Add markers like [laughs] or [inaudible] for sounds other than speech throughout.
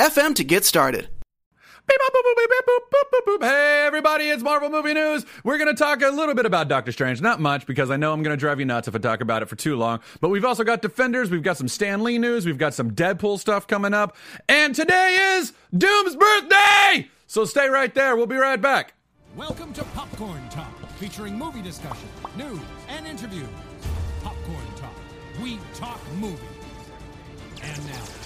anchor.fm to get started. Hey, everybody, it's Marvel Movie News. We're going to talk a little bit about Doctor Strange. Not much, because I know I'm going to drive you nuts if I talk about it for too long. But we've also got Defenders, we've got some Stan Lee news, we've got some Deadpool stuff coming up. And today is Doom's birthday! So stay right there. We'll be right back. Welcome to Popcorn Talk, featuring movie discussion, news, and interviews. Popcorn Talk, we talk movies. And now, here's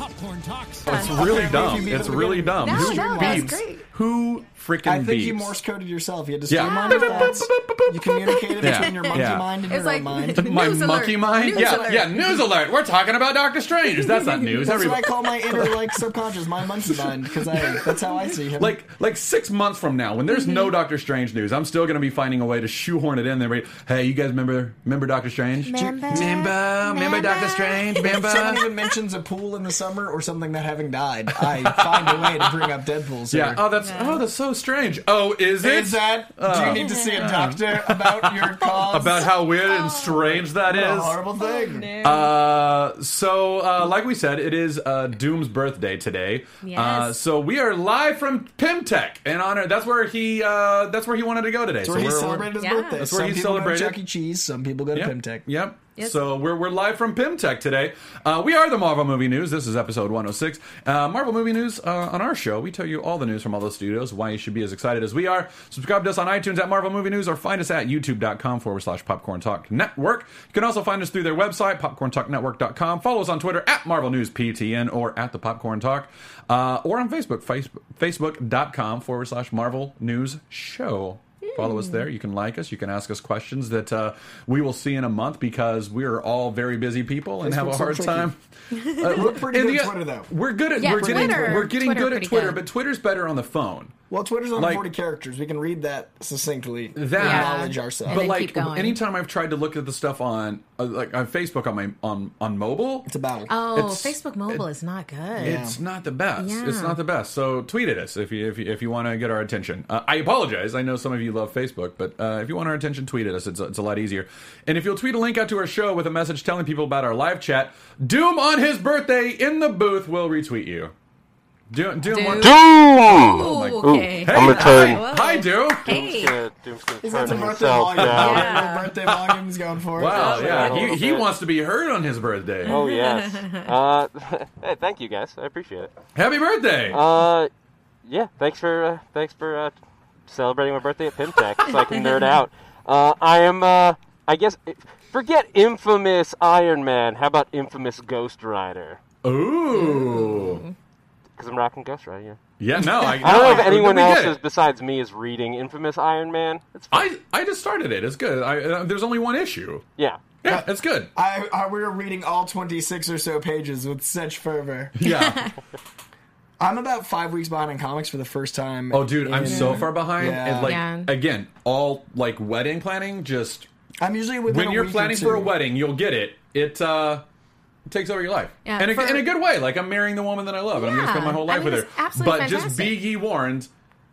Popcorn Talks. It's really dumb. It's really dumb. No, Who no, that's beeps? great. Who freaking I think you? Morse coded yourself. You had to Yeah. streamline your thoughts. [laughs] You communicated Yeah. between your monkey Yeah. mind and It's your like- own mind. [laughs] My News monkey alert. mind? News yeah, alert. yeah, news alert. We're talking about Doctor Strange. That's not news. That's what I Everybody. call my inner like subconscious, my monkey mind, because that's how I see him. Like like six months from now, when there's Mm-hmm. no Doctor Strange news, I'm still gonna be finding a way to shoehorn it in there. Right? Hey, you guys remember remember Doctor Strange? Remember? Remember, remember Doctor Strange? if someone Remember? even mentions a pool in the summer or something that having died, I find a way to bring up Deadpool. Sir. Yeah. Oh, that's oh, that's so strange. Oh, is it? Is that? do you need to see a doctor about your [laughs] cause? about how weird and strange that What a horrible thing. Uh, so, uh, like we said, it is uh, Doom's birthday today. Yes. Uh, so we are live from Pimtech in honor. That's where he. Uh, that's where he wanted to go today. That's so where he we're- celebrated his Yeah. birthday. That's where some he people celebrated. Go to Chuck E. Cheese. Some people go to Yep. Pimtech. Yep. Yes. So we're, we're live from Pimtech today. Uh, we are the Marvel Movie News. This is episode 106. Uh, Marvel Movie News uh, on our show. We tell you all the news from all the studios, why you should be as excited as we are. Subscribe to us on iTunes at Marvel Movie News or find us at youtube.com forward slash popcorn talk network. You can also find us through their website, popcorntalknetwork.com. Follow us on Twitter at Marvel News PTN or at the Popcorn Talk uh, or on Facebook, Facebook facebook.com forward slash Marvel News Show. Follow us there. You can like us. You can ask us questions that uh, we will see in a month because we're all very busy people and have a so hard time. [laughs] We're pretty good the- Twitter though. We're good at Yeah, we're getting we're getting Twitter good at Twitter, good. but Twitter's better on the phone. Well, Twitter's on Like- 40 characters. We can read that succinctly. That- acknowledge Yeah. ourselves. And But then like keep going. anytime I've tried to look at the stuff on uh, like on Facebook on my on on mobile, it's a battle. Oh, It's- Facebook mobile is not good. It's not the best. Yeah. It's not the best. So tweet at us if you if you, if you want to get our attention. Uh, I apologize. I know some of you love Facebook, but uh, if you want our attention, tweet at us. It's, it's a lot easier. And if you'll tweet a link out to our show with a message telling people about our live chat, Doom on his birthday in the booth will retweet you. Doom, Doom, Doom. Doom! Oh my- okay. Hey, I'm gonna turn- Whoa. Hi, Doom. Hey. Gonna- Doom's gonna He's turn got some birthday himself volume. down. Yeah. Little birthday volumes going for it. Wow, Yeah, yeah, he, he wants to be heard on his birthday. Oh [laughs] yes. Uh, [laughs] hey, thank you guys. I appreciate it. Happy birthday! Uh, yeah. Thanks for uh, thanks for uh, celebrating my birthday at Pimtech, so I can nerd out. Uh, I am. Uh, I guess forget infamous Iron Man. How about infamous Ghost Rider? Ooh. Because I'm rocking Ghost Rider. Yeah. Yeah, no, I, [laughs] I don't know if no, anyone else is besides me is reading infamous Iron Man. It's fine. I I just started it. It's good. I, uh, there's only one issue. yeah. Yeah, it's good. I, I we were reading all 26 or so pages with such fervor. [laughs] Yeah. [laughs] I'm about five weeks behind in comics for the first time. Oh, dude, I'm so far behind. Yeah. And like Yeah. again, all like wedding planning. Just I'm usually within when a you're week or planning for a wedding, you'll get it. It uh, it takes over your life, Yeah, and for- in a good way. Like I'm marrying the woman that I love, and I'm going to spend my whole I life mean, with her. absolutely But just be ye warned.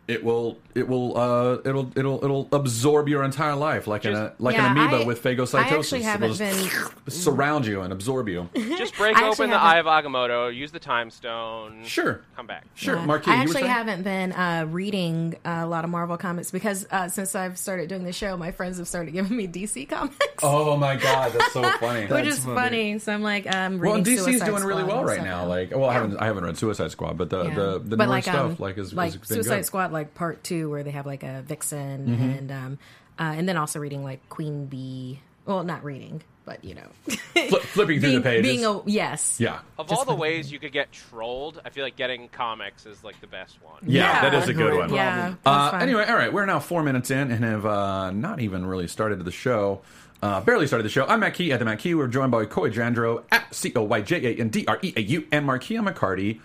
It will, it will, uh, it'll, it'll, it'll absorb your entire life like an, Just- like Yeah, an amoeba I- with phagocytosis. I actually It haven't will just been. surround you and absorb you. Just break open the haven't- Eye of Agamotto, use the Time Stone, Sure, come back. sure. Yeah. Marquis, I actually saying? haven't been uh, reading a lot of Marvel comics because uh, since I've started doing the show, my friends have started giving me DC comics, Oh my god, that's so [laughs] funny. which That's is funny. funny. So I'm like, um, Well, DC's Suicide doing really well right stuff now. Like, well, I haven't I haven't read Suicide Squad, but the Yeah. the the but newer like, stuff um, like is like is been Suicide good. Squad, like part two, where they have like a Vixen Mm-hmm. and um, uh, and then also reading like Queen Bee. Well, not reading, but you know, Fli- flipping through [laughs] being, the pages. being a yes, yeah. Of Just all the for- ways you could get trolled, I feel like getting comics is like the best one. yeah, Yeah. that is a good one. yeah. Uh, anyway, all right, we're now four minutes in and have uh, not even really started the show. Uh, barely started the show. I'm Matt Key at the Matt Key. We're joined by Coy Jandreau at C O Y J A N D R E A U and Markeia McCarty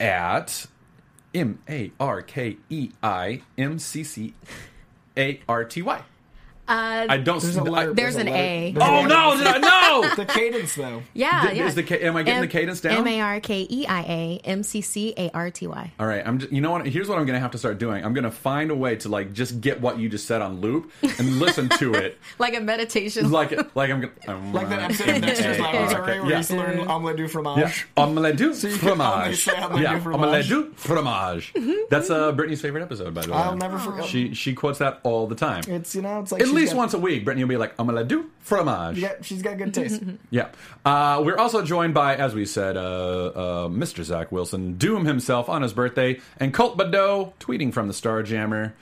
at M A R K E I M C C A R T Y. Uh, I don't. There's a letter. There's a an A. there's oh letter- no! Did [laughs] no? The cadence, though. yeah, Th- yeah. is the am I getting the cadence down? M A R K E I A M C C A R T Y. All right, I'm. Just, you know what? Here's what I'm gonna have to start doing. I'm gonna find a way to like just get what you just said on loop and [laughs] listen to it. [laughs] Like a meditation. Like, like I'm gonna Like that episode of Dexter's Laboratory where you used to learn omelette du fromage. Yeah, omelette du you can only fromage. yeah, omelette du fromage. That's uh, Brittany's favorite episode, by the way. I'll never forget. She she quotes that all the time. It's you know, it's like At she's least got- once a week, Brittany will be like omelette du fromage. Yeah, she's got good taste. [laughs] Yeah. Uh, we're also joined by, as we said, uh, uh, Mr. Zach Wilson, Doom himself on his birthday, and Colt Badeau tweeting from the Starjammer.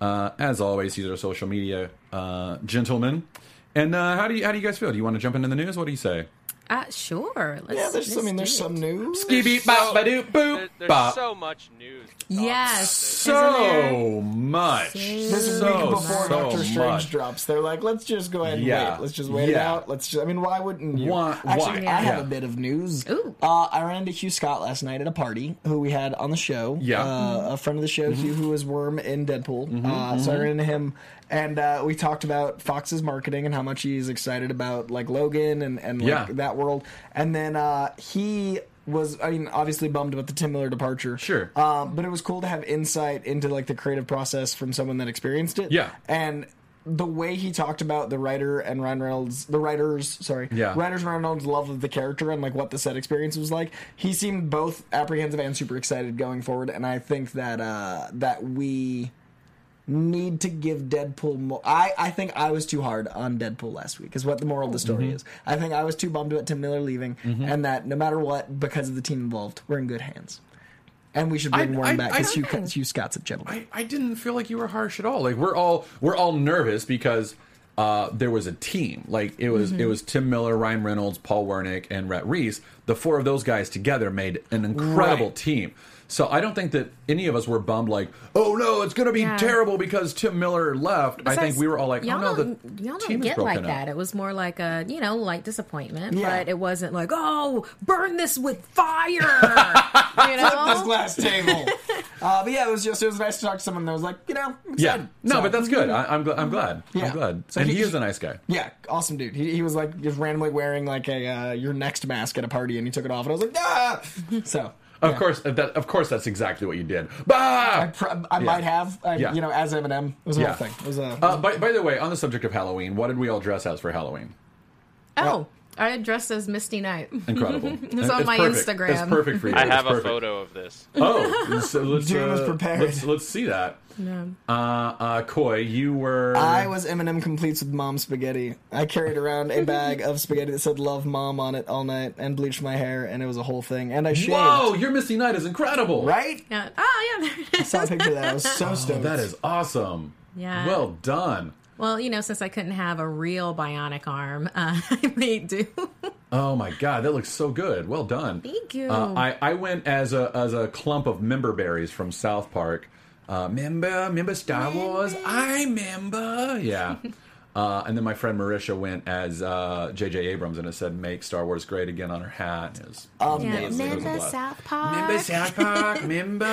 Uh, as always, he's our social media uh, gentleman. And uh, how do you how do you guys feel? Do you want to jump into the news? What do you say? Uh, sure. Let's, yeah, there's. I let's mean, there's do it. some news. Skee beep bop ba doop boop There- There's bop. so much news. to talk Yes. isn't there? So much. This is so, week before so Doctor Strange much. drops. They're like, let's just go ahead and Yeah. wait. Let's just wait it Yeah. out. Let's just. I mean, why wouldn't you? Why- Actually, why? I have Yeah. a bit of news. Ooh. Uh, I ran into Hugh Scott last night at a party, who we had on the show. Yeah. uh, a friend of the show, Mm-hmm. Hugh, who was Worm in Deadpool. uh, So I ran into him, and uh, we talked about Fox's marketing and how much he's excited about like Logan and and like Yeah. that world. And then uh, he was, I mean, obviously bummed about the Tim Miller departure. Sure. Um, but it was cool to have insight into like the creative process from someone that experienced it. Yeah. And the way he talked about the writer and Ryan Reynolds, the writers, sorry, Yeah. writers and Ryan Reynolds' love of the character and like what the set experience was like. He seemed both apprehensive and super excited going forward, and I think that uh, that we need to give Deadpool more. I, I think I was too hard on Deadpool last week, is what the moral of the story Mm-hmm. is. I think I was too bummed about Tim Miller leaving, and that no matter what, because of the team involved, we're in good hands. And we should bring I- Warren I- back because Hugh. Hugh Scott's a gentleman. I, I didn't feel like you were harsh at all. Like we're all we're all nervous because uh, there was a team. Like it was it was Tim Miller, Ryan Reynolds, Paul Wernick, and Rhett Reese. The four of those guys together made an incredible Right. team. So I don't think that any of us were bummed. Like, oh no, it's going to be Yeah. terrible because Tim Miller left. I think we were all like, y'all oh no, the don't, y'all team don't is get broken like up. that. It was more like a, you know, light disappointment, Yeah. but it wasn't like, oh, burn this with fire, [laughs] you know? this glass table. [laughs] uh, but yeah, it was just it was nice to talk to someone that was like, you know, I'm Yeah, excited. no, So- but that's good. I, I'm glad. I'm glad. Yeah. I'm glad. So and he- he, is a nice guy. Yeah, awesome dude. He, he was like just randomly wearing like a uh, You're Next mask at a party, and he took it off, and I was like, ah. [laughs] So Of yeah. course, uh, that, of course, that's exactly what you did. I, Bah! pr- I might have, I, Yeah. you know, as Eminem. It was a Yeah. whole thing. It was a. Uh, by, by the way, on the subject of Halloween, what did we all dress as for Halloween? Oh, I dressed as Misty Knight. Incredible. [laughs] It's on my perfect. Instagram. It's perfect for you. I have a photo of this. Oh, so [laughs] let's, Doom is uh, prepared. Let's, let's see that. Uh, uh, Coy, you were. I was Eminem completes with mom spaghetti. I carried around a bag of spaghetti that said "Love Mom" on it all night, and bleached my hair, and it was a whole thing. And I shaved. Whoa, your Misty Knight is incredible. Right? Yeah. Oh, yeah, there it I saw a picture of that. I was so stoked. Oh, That is awesome. Yeah. Well done. Well, you know, since I couldn't have a real bionic arm, uh, [laughs] I made do. Oh my god, that looks so good. Well done. Thank you. Uh, I, I went as a as a clump of member berries from South Park. Uh, member, member Star Wars. I member. Yeah. [laughs] Uh, and then my friend Marisha went as uh, J.J. Abrams, and it said "Make Star Wars Great Again" on her hat. It was, Um, yeah, it was a remember blast. South Park? Member South Park, [laughs] member.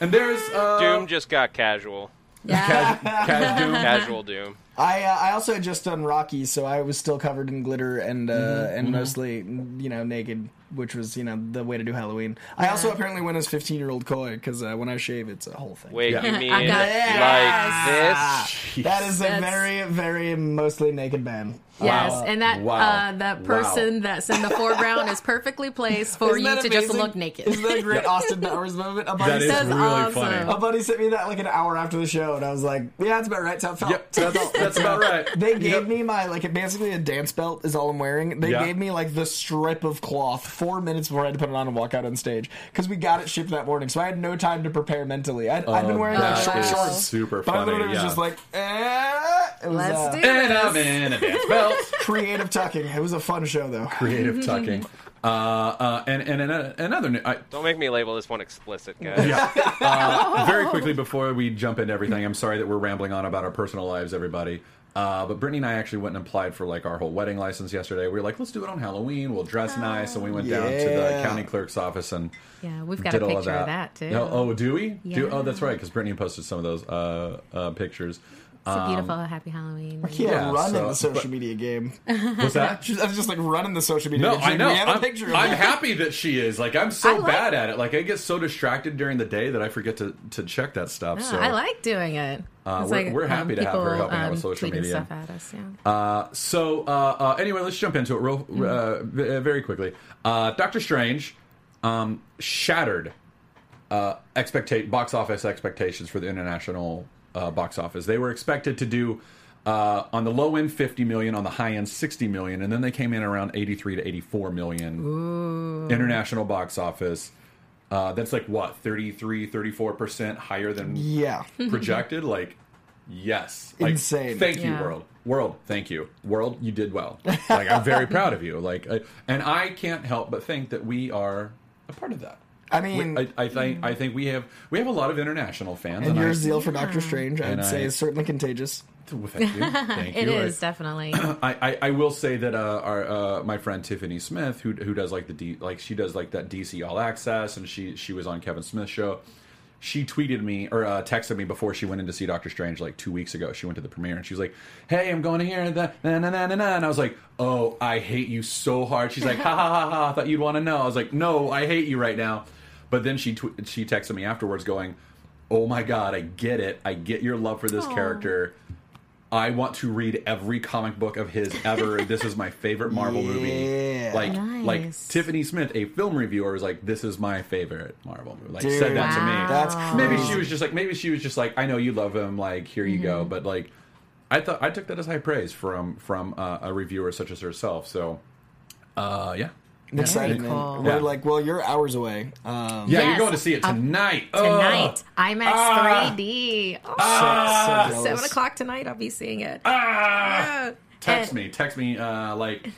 and there's uh, Doom just got casual. Yeah. Cash, [laughs] Cash Doom. Casual Doom. I uh, I also had just done Rocky, so I was still covered in glitter and uh, Mm-hmm, and mostly you know naked, which was you know the way to do Halloween. I also apparently went as fifteen year old Coy because uh, when I shave, it's a whole thing. Wait, Yeah. you mean I got- like this? That is a That's- very very mostly naked man. Yes, Wow. and that Wow. uh, that Wow. person that's in the foreground is perfectly placed for Isn't you that to just look naked. Isn't that a great [laughs] Austin Powers moment? A buddy, That is sent, really awesome. funny. a buddy sent me that like an hour after the show, and I was like, "Yeah, that's about right." That's how. Yep, that's, that's about [laughs] right. They gave Yep. me my like basically a dance belt is all I'm wearing. They Yeah. gave me like the strip of cloth four minutes before I had to put it on and walk out on stage because we got it shipped that morning, so I had no time to prepare mentally. I'd, I'd been Oh, wearing like that short is shorts, super but I funny, literally was yeah. just like, eh. It was, Let's uh, do And I'm in a dance belt. [laughs] creative tucking. It was a fun show though. Creative [laughs] tucking. Uh, uh, and and an- another new. I, Don't make me label this one explicit, guys. yeah. [laughs] Uh, very quickly before we jump into everything, I'm sorry that we're rambling on about our personal lives, everybody. Uh, but Brittany and I actually went and applied for like our whole wedding license yesterday. We were like, let's do it on Halloween. We'll dress nice, and we went down to the county clerk's office and Yeah, we've got did a all picture of of that. that, too. No, oh, do we? Do, oh, that's right, because Brittany posted some of those uh, uh, pictures. It's a beautiful Happy Halloween. Yeah, Yeah, run in so- the social but- media game. What's [laughs] that? I was just like running the social media No, game. She's I like, know. We have a I'm, picture of I'm that. happy that she is. Like, I'm so like- bad at it. Like, I get so distracted during the day that I forget to, to check that stuff. Yeah, so I like doing it. Uh, It's we're- we're happy to have her people, helping out with um, social tweeting media. stuff at us. Yeah. Uh, so uh, uh, anyway, let's jump into it real uh, v- uh, very quickly. Uh, Doctor Strange um, shattered uh, expecta- box office expectations for the international uh, box office. They were expected to do uh, on the low end 50 million, on the high end 60 million, and then they came in around 83 to 84 million. International box office. Uh, that's like what 33 34% higher than Yeah. [laughs] projected? Like yes. Like, Insane. thank you world. World thank you. World you did well. Like i'm very [laughs] proud of you. Like I, and i can't help but think that we are a part of that I mean, I, I think I think we have we have a lot of international fans, and I, your zeal for Doctor Strange, I'd And say, I- is certainly contagious. [laughs] Well, thank you, [laughs] thank It you. is I- definitely. [clears throat] I, I, I will say that uh, our uh, my friend Tiffany Smith, who who does like the D, like she does like that DC All Access, and she she was on Kevin Smith's show. She tweeted me or uh, texted me before she went in to see Doctor Strange like two weeks ago. She went to the premiere and she was like, "Hey, I'm going to hear that na na na na na," and I was like, "Oh, I hate you so hard." She's like, "Ha ha ha ha!" I thought you'd want to know. I was like, "No, I hate you right now." But then she tw- she texted me afterwards, going, "Oh my god, I get it. I get your love for this Aw. character." I want to read every comic book of his ever. [laughs] this is my favorite Marvel movie. Like Nice. like Tiffany Smith, a film reviewer, was like, "This is my favorite Marvel movie." Like said that to me. That's maybe she was just like maybe she was just like, "I know you love him. Like here you Mm-hmm. go." But like, I thought I took that as high praise from from uh, a reviewer such as herself. So, uh, yeah. Excited, Very man. cool. We're Yeah. like, well, you're hours away. Um, Yeah, Yes. you're going to see it Um, tonight. Tonight, Ugh. IMAX Ah. 3D. Oh, so jealous. seven o'clock tonight. I'll be seeing it. Ah! Yeah. Text And me. Text me. Uh, like,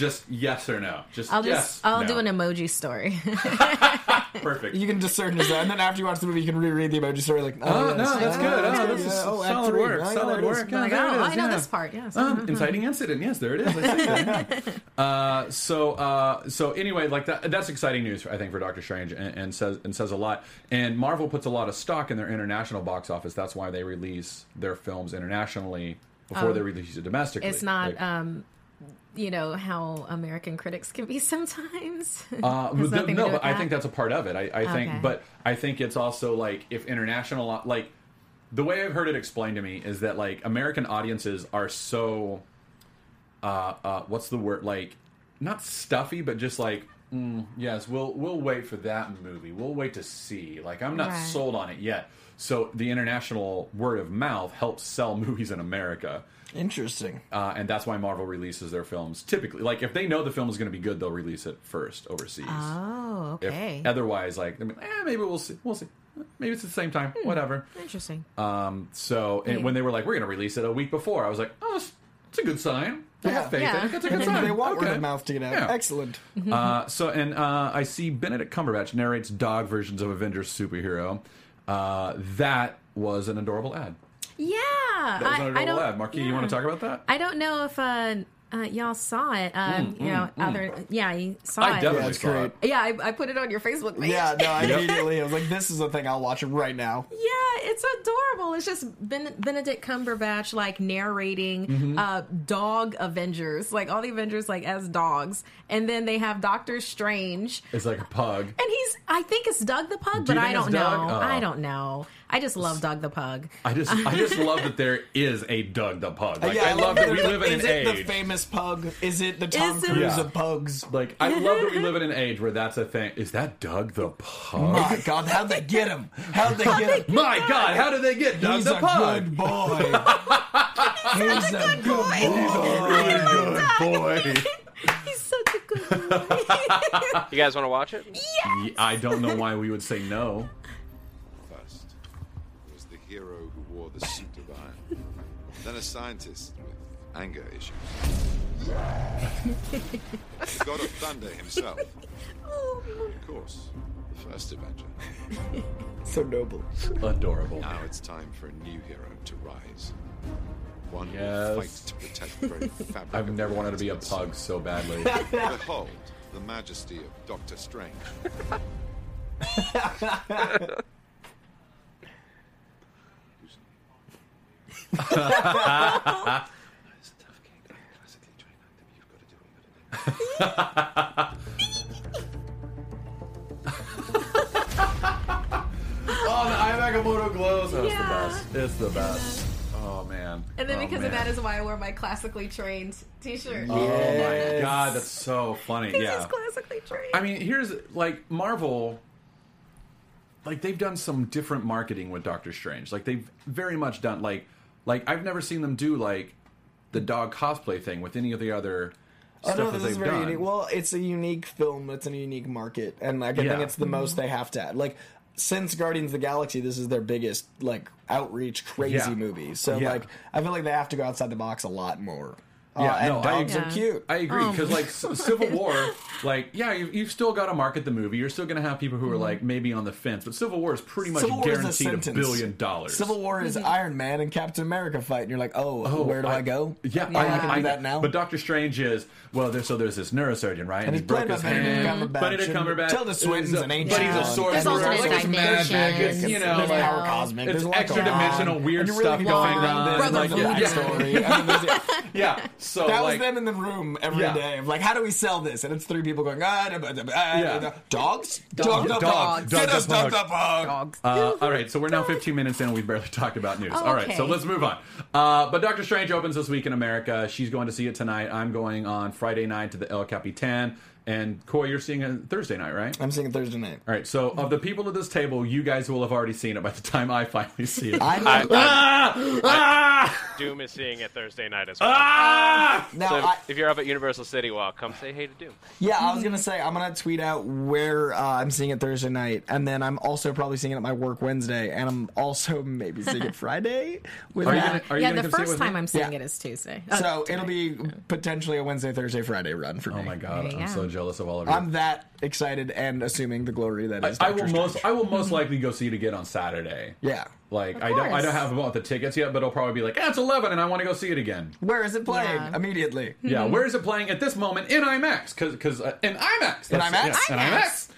just yes or no. Just I'll just yes. I'll no. do an emoji story. [laughs] [laughs] Perfect. You can discern as that, and then after you watch the movie, you can reread the emoji story. Like, oh, Oh, no, that's Oh, good. Oh, yeah, this is yeah. Oh, solid three. work. Oh, yeah, Solid there it is. work. Yeah, like, oh, I know yeah. this part. Yes. Um, inciting incident. Yes, there it is. I see [laughs] uh, so, uh, so anyway, like that. That's exciting news, I think, for Doctor Strange, and, and says and says a lot. And Marvel puts a lot of stock in their international box office. That's why they release their films internationally before Oh. they release it domestically. It's not, Like, um, you know, how American critics can be [laughs] sometimes. Uh, the- no, but I think that's a part of it. I, I think, Okay. but I think it's also like if international, like the way I've heard it explained to me is that like American audiences are so, uh, uh, what's the word? Like not stuffy, but just like. Mm, yes, we'll we'll wait for that movie. We'll wait to see. Like I'm not Right. sold on it yet. So the international word of mouth helps sell [laughs] movies in America. Interesting. Uh, and that's why Marvel releases their films typically. Like if they know the film is going to be good, they'll release it first overseas. Oh, If okay. otherwise, like, I mean, eh, maybe we'll see. We'll see. Maybe it's at the same time. Hmm. Whatever. Interesting. Um. So, and Yeah. when they were like, "We're going to release it a week before," I was like, "Oh, it's, it's a good sign. They have faith in Yeah. it. That's a good sign." [laughs] they want word of mouth to get out. Yeah. Excellent. Uh, so, and uh, I see Benedict Cumberbatch narrates dog versions of Avengers superhero. Uh, that was an adorable ad. Yeah. That was I, an I don't, ad. Marquis, you want to talk about that? I don't know if uh, uh, y'all saw it. Um, you know, other yeah, you saw Mm, I it. definitely Yeah, saw great. it. Yeah, I, I put it on your Facebook page. Yeah, no, I [laughs] immediately I was like, this is the thing I'll watch it right now. Yeah, it's adorable. It's just ben- Benedict Cumberbatch like narrating Mm-hmm. uh, dog Avengers, like all the Avengers like as dogs, and then they have Doctor Strange, It's like a pug. and he's I think it's Doug the Pug, Do but I don't know. Doug? Oh. I don't know. I just love Doug the Pug. I just, I just love that there is a Doug the pug. Like, yeah, I love that we live in an Is an it the famous pug? Is it the Tom Is it- Cruise Yeah. of pugs? Like I love that we live in an age where that's a thing. Is that Doug the pug? My God, how'd they get him? How'd they get him? My God, how did they get Doug He's the a pug? [laughs] [laughs] good boy. He's a good boy. Really good boy. He's such a good boy. [laughs] You guys want to watch it? Yeah, I don't know why we would say no. First was the hero who wore the suit of iron. Then a scientist with anger issues. the god of thunder himself. Of course, the first Avenger. So noble. Adorable. Now it's time for a new hero to rise. one who Yes. will fight to protect the very [laughs] fabric I've never wanted to be a pug so badly. Behold the majesty of Doctor Strange. [laughs] oh, the eye glows. It's Yeah. the best. It's the best. Oh man. And then Oh, because man. of that is why I wore my classically trained T-shirt. Oh my Yes. god, that's so funny. Because Yeah. he's classically trained. I mean, here's like Marvel. Like they've done some different marketing with Doctor Strange. Like they've very much done like like I've never seen them do like the dog cosplay thing with any of the other Oh stuff no, that this they've is very done. unique. Well, it's a unique film. It's a unique market, and like, I Yeah. think it's the most they have to. Add. Like since Guardians of the Galaxy, this is their biggest like outreach, crazy Yeah. movie. So Yeah. like, I feel like they have to go outside the box a lot more. Uh, Yeah, and no, I dogs agree. are cute. I agree Oh. because like [laughs] Civil War, like yeah, you, you've still got to market the movie. You're still going to have people who are like maybe on the fence, but Civil War is pretty much Mm-hmm. Civil War is a guaranteed a, sentence. billion dollars. Civil War is Iron Man and Captain America fight, and you're like, oh, where do I, go? Yeah, I, I, can I- do that now. But Doctor Strange is well. There's, so there's this neurosurgeon, right? and he's played by his Benedict hand. Cumberbatch. Benedict and Cumberbatch. Tilda Swinton's is a- an ancient But he's a one. sorcerer. There's alternate like, it's magic. It's, you know, There's like, power cosmic. it's There's a lot extra going on. dimensional weird And you really stuff can going around on. this, Like, like, yeah, the backstory. [laughs] I mean, there's- yeah. So That was them in the room every day Yeah. of like, how do we sell this? And it's three people going, ah, da, ba, da, ba, ah, Yeah. da, da. dogs, Dogs. dogs, Dogs. dogs, get Dogs us up dogs up. Dogs. Uh, all right, so we're now 15 minutes in and we barely [laughs] talked about news. All right, so let's move on. Uh, but Doctor Strange opens this week in America. She's going to see it tonight. I'm going on Friday night to the El Capitan. And Coy, you're seeing it Thursday night, right? I'm seeing it Thursday night. All right, so of the people at this table, you guys will have already seen it by the time I finally see it. [laughs] I'm I, ah! Ah! Doom is seeing it Thursday night as well. Ah! now. So if, I, if you're up at Universal City Walk, come say hey to Doom. yeah, I was gonna say I'm gonna tweet out where uh, I'm seeing it Thursday night, and then I'm also probably seeing it at my work Wednesday, and I'm also maybe seeing it [laughs] Friday. With Are you gonna, are you yeah, the come see it first with me? time I'm seeing Yeah. it is Tuesday. so Uh, [laughs] it'll be potentially a Wednesday, Thursday, Friday run for me. Oh my god, There I'm go. so jealous of all of you. I'm that excited and assuming the glory that is. I Doctor will most I will most likely go see it again on Saturday. Yeah. Like I don't I don't have bought the tickets yet, but I'll probably be like, eh, it's eleven and I want to go see it again. Where is it playing? Yeah. Immediately. Yeah, where is it playing at this moment in IMAX? Because uh, in IMAX, In IMAX? yeah, in IMAX.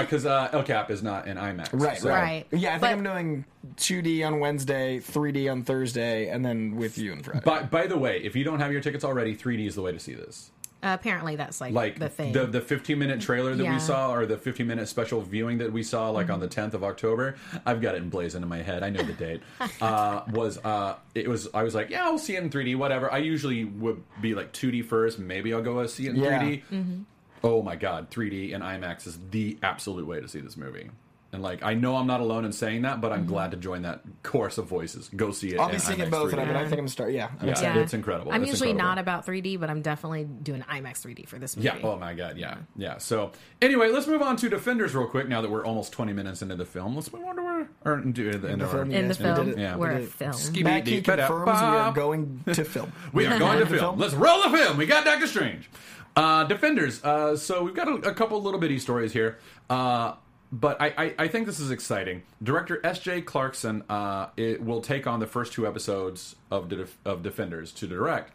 Because uh, El Cap is not in IMAX. Right, So- right. Right. Yeah, I think But- I'm doing 2D on Wednesday, 3D on Thursday, and then with you on Friday. By, by the way, if you don't have your tickets already, 3D is the way to see this. Uh, apparently, that's like, Like the thing. the 15 minute trailer that we saw, or the 15 minute special viewing that we saw, like on the 10th of October. I've got it emblazoned in my head. I know the date. [laughs] uh, was uh, it was? I was like, yeah, I'll see it in 3D, whatever. I usually would be like 2D first. Maybe I'll go see it in Yeah. 3D. Oh my god, 3D and IMAX is the absolute way to see this movie. And like, I know I'm not alone in saying that, but I'm glad to join that chorus of voices. Go see it. I'll be in seeing it both, 3D. but I think I'm start. Yeah, I'm Yeah. excited. it's incredible. I'm It's usually incredible. not about 3D, but I'm definitely doing IMAX 3D for this movie. Yeah. Oh my god. Yeah. Yeah. So anyway, let's move on to Defenders real quick. Now that we're almost 20 minutes into the film, let's move on to our or do the end of our. film, In the Yes, we did film. Yeah, we we're a film. Confirms we are going to film. [laughs] We are going to film. film? Let's roll the film. We got Doctor Strange. Uh, Defenders. Uh, so we've got a, a couple little bitty stories here. Uh, but I, I, I think this is exciting. Director S.J. Clarkson uh, it will take on the first two episodes of Def- of Defenders to direct.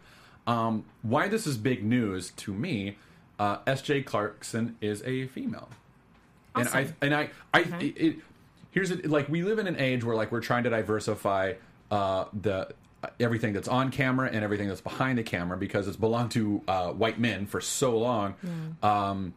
Um, why this is big news to me? Uh, S.J. Clarkson is a female, and I Awesome. and I I it, it, here's it like we live in an age where like we're trying to diversify uh, the everything that's on camera and everything that's behind the camera because it's belonged to uh, white men for so long. Um,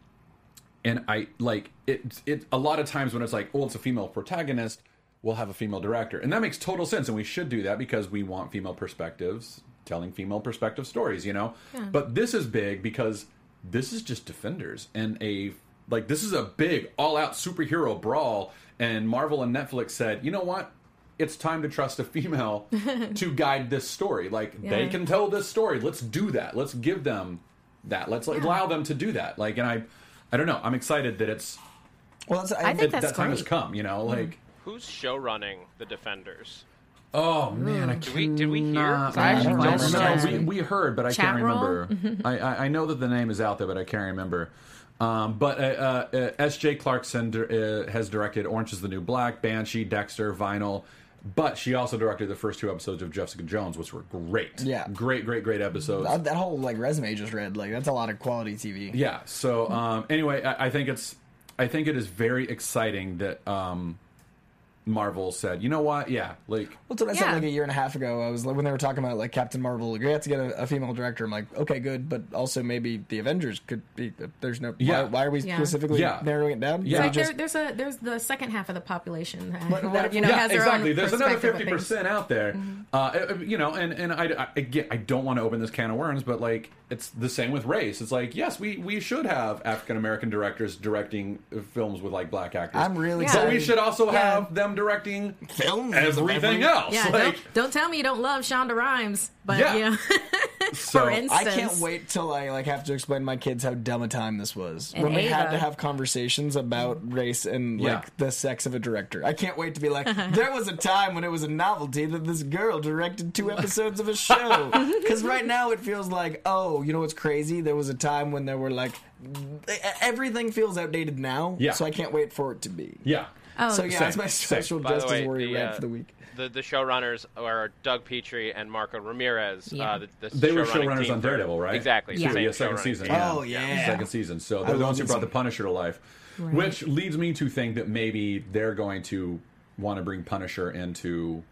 and I like it. It a lot of times when it's like, oh, it's a female protagonist, we'll have a female director, and that makes total sense, and we should do that because we want female perspectives, telling female perspective stories, you know. But this is big because this is just Defenders and a like this is a big all out superhero brawl, and Marvel and Netflix said, you know what. It's time to trust a female [laughs] to guide this story. Like they can tell this story. Let's do that. Let's give them that. Let's like, allow them to do that. Like, and I, I don't know. I'm excited that it's Well, that's, I think that, that's that time has come. You know, like Who's show running the Defenders? oh man, I Did we did we hear? cannot 'Cause I actually don't question. remember. No, we, we heard, but I Chat can't remember. I, I I know that the name is out there, but I can't remember. Um, but uh, uh, uh, S.J. Clarkson uh, has directed Orange is the New Black, Banshee, Dexter, Vinyl, but she also directed the first two episodes of Jessica Jones, which were great. Yeah. great, great, great episodes. That, that whole like resume I just read, like that's a lot of quality TV. Yeah. So um, anyway, I, I think it's I think it is very exciting that um, Marvel said, you know what? Yeah, like That's what I said Yeah. like a year and a half ago. I was like, when they were talking about like Captain Marvel, like, we have to get a, a female director. I'm like, okay, good, but also maybe the Avengers could be. There's no. Yeah. Why, why are we Yeah. specifically Yeah. narrowing it down? Yeah. Maybe Like just- there, there's a there's the second half of the population that, What- what that, you know yeah, has their own. exactly. own There's another fifty percent out there, uh, uh, you know, and and I, I again, I don't want to open this can of worms, but like it's the same with race. It's like yes, we we should have African American directors directing uh, films with like black actors. I'm really Yeah. but we should also Yeah. have them directing Films of everything every- else. Yeah, like, don't, don't tell me you don't love Shonda Rhimes, but Yeah. yeah, [laughs] so, for instance, I can't wait till I like have to explain to my kids how dumb a time this was And when we had to have conversations about race and Yeah. like the sex of a director. I can't wait to be like, [laughs] there was a time when it was a novelty that this girl directed two episodes of a show. [laughs] Because right now it feels like, oh, you know what's crazy? There was a time when there were like everything feels outdated now. Yeah. So I can't wait for it to be. yeah. Oh, So yeah, Same, that's my special By the Justice way, Warrior the, rant uh, for the week. The the showrunners are Doug Petrie and Marco Ramirez. Yeah. Uh, the, the They were showrunning showrunners on Daredevil, right? Exactly. Yeah. same yeah, second season. team. Yeah. Oh, yeah. second season. So they're the ones who brought the. Punisher to life, which leads me to think that maybe they're going to want to bring Punisher into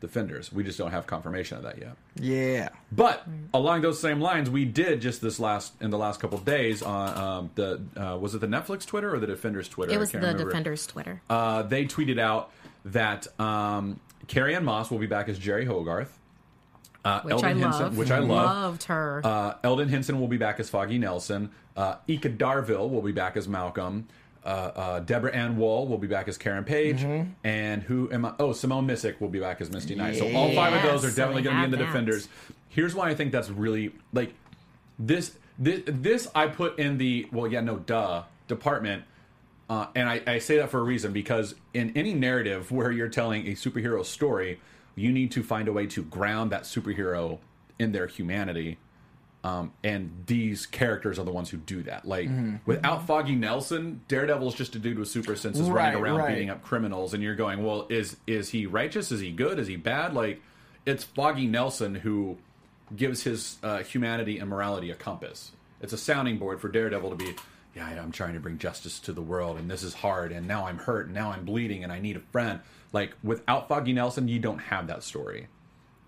Defenders. We just don't have confirmation of that yet. Yeah. But along those same lines, we did just this last in the last couple of days on um, the uh, was it the Netflix Twitter or the Defenders Twitter? it I was can't the remember. Defenders Twitter. Uh, they tweeted out that um, Carrie Ann Moss will be back as Jeri Hogarth. Uh, which Elden I Henson, love. which I love. Loved her. Uh, Elden Henson will be back as Foggy Nelson. Uh, Eka Darville will be back as Malcolm. Uh, uh, Deborah Ann Woll will be back as Karen Page. Mm-hmm. And who am I? Oh, Simone Missick will be back as Misty Knight. So all five of those are Yes, definitely so going to be in the that. Defenders. Here's why I think that's really like this. This, this I put in the well, yeah, no, duh department. Uh, and I, I say that for a reason because in any narrative where you're telling a superhero story, you need to find a way to ground that superhero in their humanity. Um, and these characters are the ones who do that. Like Mm-hmm. without Foggy Nelson, Daredevil's just a dude with super senses Right, running around right. beating up criminals, and you're going, well, is is he righteous? Is he good? Is he bad? Like it's Foggy Nelson who gives his uh, humanity and morality a compass. It's a sounding board for Daredevil to be, yeah, I'm trying to bring justice to the world, and this is hard, and now I'm hurt, and now I'm bleeding, and I need a friend. Like without Foggy Nelson, you don't have that story,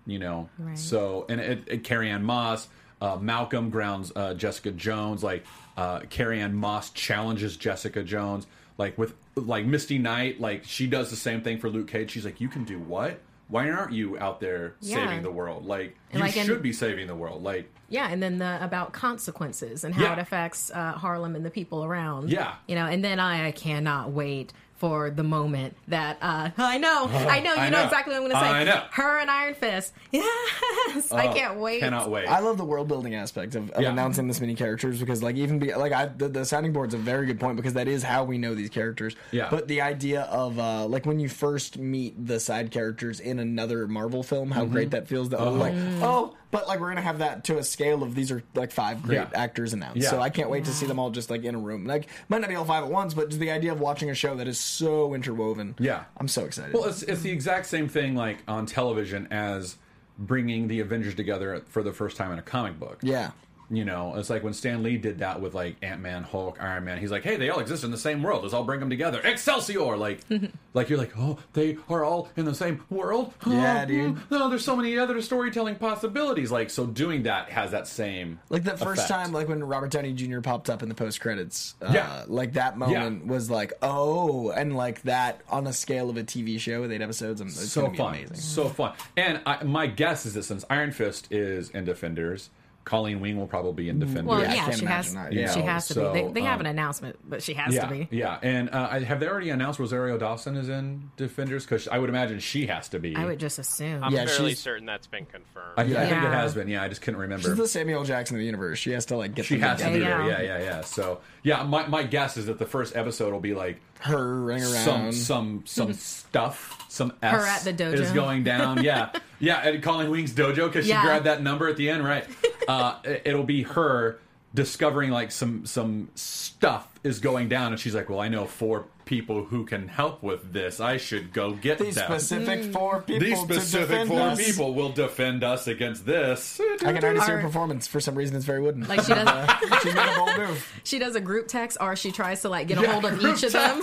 you know. Right. So and it, it, Carrie Ann Moss, uh, Malcolm grounds uh, Jessica Jones, like uh, Carrie Ann Moss challenges Jessica Jones, like with like Misty Knight, like she does the same thing for Luke Cage. She's like, you can do what? Why aren't you out there Yeah. saving the world? Like And you like in- should be saving the world. Like Yeah, and then the about consequences and how Yeah. it affects uh, Harlem and the people around. Yeah. you know, and then I, I cannot wait for the moment that uh, I know, [laughs] I know, you I know, know. exactly what I'm going to say. I know. Her and Iron Fist. [laughs] Yes, I oh, can't wait. Cannot wait. I love the world building aspect of, of Yeah. announcing this many characters because, like, even be like, I the, the sounding board's a very good point because that is how we know these characters. Yeah. But the idea of uh, like when you first meet the side characters in another Marvel film, how great that feels. That Oh. like, oh, but like we're gonna have that to a scale of these are like five great Yeah. actors announced. Yeah. So I can't wait to see them all just like in a room. Like, might not be all five at once, but just the idea of watching a show that is so interwoven. Yeah. I'm so excited. Well, it's it's the exact same thing like on television as bringing the Avengers together for the first time in a comic book. yeah. You know, it's like when Stan Lee did that with like Ant Man, Hulk, Iron Man. He's like, "Hey, they all exist in the same world. Let's all bring them together." Excelsior! Like, [laughs] like you're like, "Oh, they are all in the same world." Yeah, Oh, dude. hmm. No, there's so many other storytelling possibilities. Like, so doing that has that same Like that first effect. time, like when Robert Downey Jr. popped up in the post credits, uh, Yeah. like that moment was like, oh, and like that on a scale of a TV show with eight episodes, and it's so be fun, amazing. so fun. And I, my guess is that since Iron Fist is in Defenders, Colleen Wing will probably be in Defenders. Well, Yeah, yeah, she has. that. Yeah. She has to So, be. They, they have um, an announcement, but she has yeah, to be. yeah. And uh, have they already announced Rosario Dawson is in Defenders? Because I would imagine she has to be. I would just assume. I'm Yeah, fairly she's- certain that's been confirmed. I, I think it has been. Yeah, I just couldn't remember. She's the Samuel Jackson of the universe. She has to like get she them has to together. be there. Yeah. Yeah, yeah, yeah. So yeah, my, my guess is that the first episode will be like her running some some some [laughs] stuff, some S Her at the dojo. is going down. Yeah, [laughs] yeah, at Colleen Wing's dojo because she grabbed that number at the end, right? Uh, it- it'll be her discovering like some some stuff is going down, and she's like, "Well, I know four people who can help with this. I should go get These them." specific four people. These specific defend four us. people will defend us against this. I can already see her performance. For some reason, it's very wooden. Like she does, [laughs] She's made a bold move. [laughs] she does a group text, or she tries to like get a Yeah, hold of group each of them.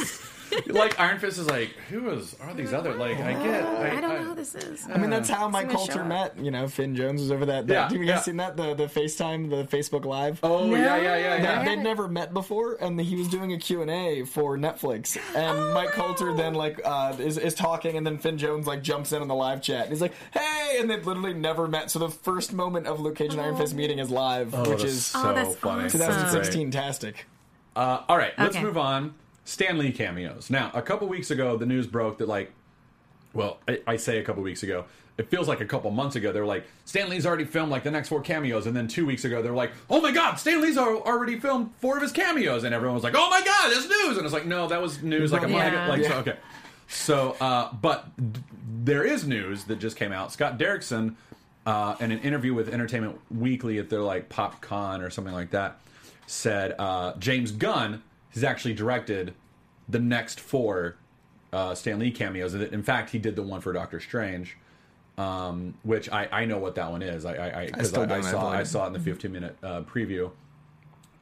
[laughs] like Iron Fist is like, who is are these other like? I get. I, I don't know who this is. I mean, that's how Mike gonna show Coulter up. met. You know, Finn Jones was over that. that Yeah, have you guys yeah. seen that? The the FaceTime, the Facebook Live. Oh yeah, yeah, yeah, They, yeah. they'd never met before, and he was doing a Q&A for Netflix. And Mike Colter then, like, uh, is, is talking, and then Finn Jones, like, jumps in on the live chat. And he's like, hey! And they've literally never met. So the first moment of Luke Cage and Iron Fist meeting is live, Oh, which that's is so Oh, that's funny. awesome. 2016-tastic. Uh, all right, let's Okay. move on. Stan Lee cameos. Now, a couple weeks ago, the news broke that like, well, I, I say a couple weeks ago. It feels like a couple months ago. They're like, Stan Lee's already filmed like the next four cameos, and then two weeks ago they're like, Oh my God, Stan Lee's already filmed four of his cameos, and everyone was like, Oh my God, that's news, and it's like, No, that was news like a month ago. Yeah. Like, so, okay. So, uh, but d- there is news that just came out. Scott Derrickson, uh, in an interview with Entertainment Weekly at their like PopCon or something like that, said uh, James Gunn has actually directed the next four uh, Stan Lee cameos. In fact, he did the one for Doctor Strange, um, which I, I know what that one is. I I, I, I, I saw I saw it in the 15 minute uh, preview.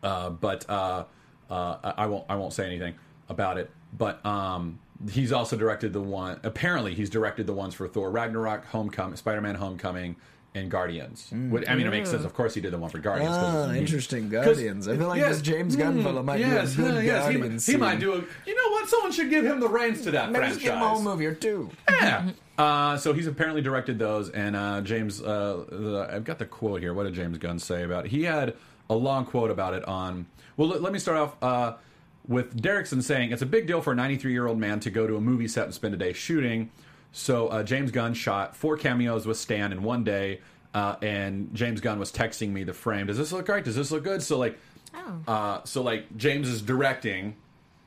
Uh, but uh, uh, I I won't I won't say anything about it. But um, he's also directed the one. Apparently, he's directed the ones for Thor Ragnarok, Homecoming, Spider Man Homecoming, and Guardians. What- I mean, it makes sense. Of course, he did the one for Guardians. Ah, interesting. Guardians. I feel like yes, this James Gunn fellow might yes, do a good uh, yes, he, Guardians. he might do a. You know what? Someone should give him the reins to that Maybe just give him a whole franchise. movie or two. Yeah. Uh, so he's apparently directed those, and uh, James, uh, the, I've got the quote here. What did James Gunn say about it? He had a long quote about it on. Well, let, let me start off uh, with Derrickson saying it's a big deal for a 93 year old man to go to a movie set and spend a day shooting. So uh, James Gunn shot four cameos with Stan in one day, uh, and James Gunn was texting me the frame. Does this look right? Does this look good? So like, Oh. uh, so like James is directing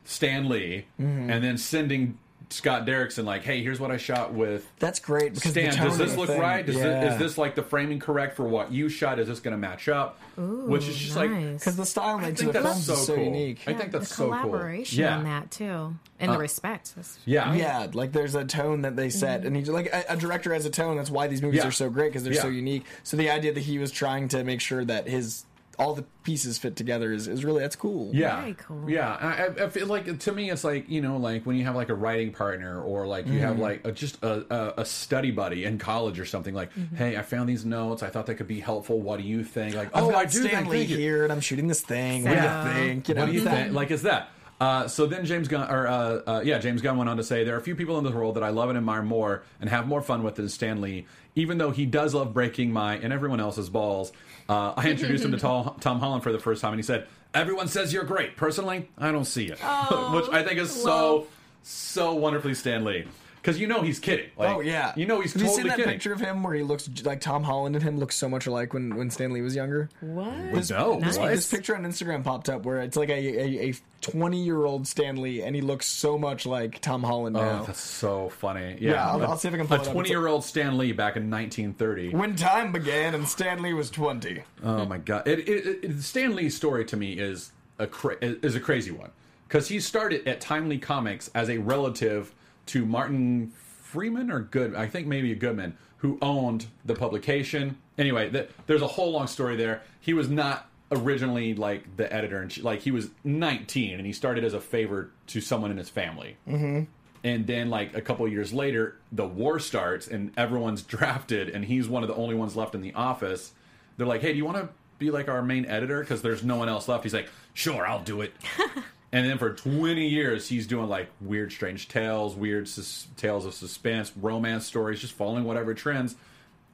Stan Lee, Mm-hmm. and then sending Scott Derrickson like, "Hey, here's what I shot with That's great because Stan. Does this look thing- right? Does yeah. this, is this like the framing correct for what you shot? Is this going to match up?" Which is just like. Because the style I think the that's so is so cool. unique. I think the that's so cool. collaboration Yeah, on that too, and the uh, respect. Yeah, Yeah, like there's a tone that they set, and he's like a, a director has a tone. That's why these movies Yeah. are so great because they're Yeah. so unique. So the idea that he was trying to make sure that his all the pieces fit together is, is really that's cool. Yeah, Very cool. Yeah, I, I- I feel like to me, it's like you know, like when you have like a writing partner, or like you have mm-hmm. like a, just a, a, a study buddy in college or something. Like, mm-hmm. hey, I found these notes. I thought they could be helpful. What do you think? Like, oh, oh, I've oh, got I do think. Stanley thank you. here, and I'm shooting this thing. What do you think? You know, what do you think? Like, is that? Uh, so then James Gunn, or uh, uh, yeah, James Gunn went on to say there are a few people in this world that I love and admire more and have more fun with than Stan Lee. Even though he does love breaking my and everyone else's balls, uh, I introduced him to Tom, [laughs] Tom Holland for the first time, and he said, "Everyone says you're great. Personally, I don't see it," [laughs] which I think is so so wonderfully Stan Lee because you know he's kidding. Like, oh yeah, you know he's Have you totally seen that kidding. picture of him where he looks like Tom Holland and him look so much alike when when Stan Lee was younger? what? no, This, what? this picture on Instagram popped up where it's like a a twenty year old Stan Lee and he looks so much like Tom Holland oh, now. Oh, that's so funny. Yeah, Yeah, I'll- a- I'll see if I can pull a twenty-year-old Stan Lee back in 1930. when time began and Stan Lee was twenty. Oh my god! It, it, it, Stan Lee's story to me is a cra- is a crazy one because he started at Timely Comics as a relative to Martin Freeman or Good, I think maybe Goodman, who owned the publication. Anyway, th- there's a whole long story there. He was not originally like the editor, and like he was 19, and he started as a favor to someone in his family. Mm-hmm. And then, like a couple years later, the war starts, and everyone's [laughs] drafted, and he's one of the only ones left in the office they're like, "Hey, do you want to be like our main editor?" Because there's no one else left. He's like, "Sure, I'll do it." [laughs] and then for 20 years, he's doing like weird, strange tales, weird sus- tales of suspense, romance stories, just following whatever trends.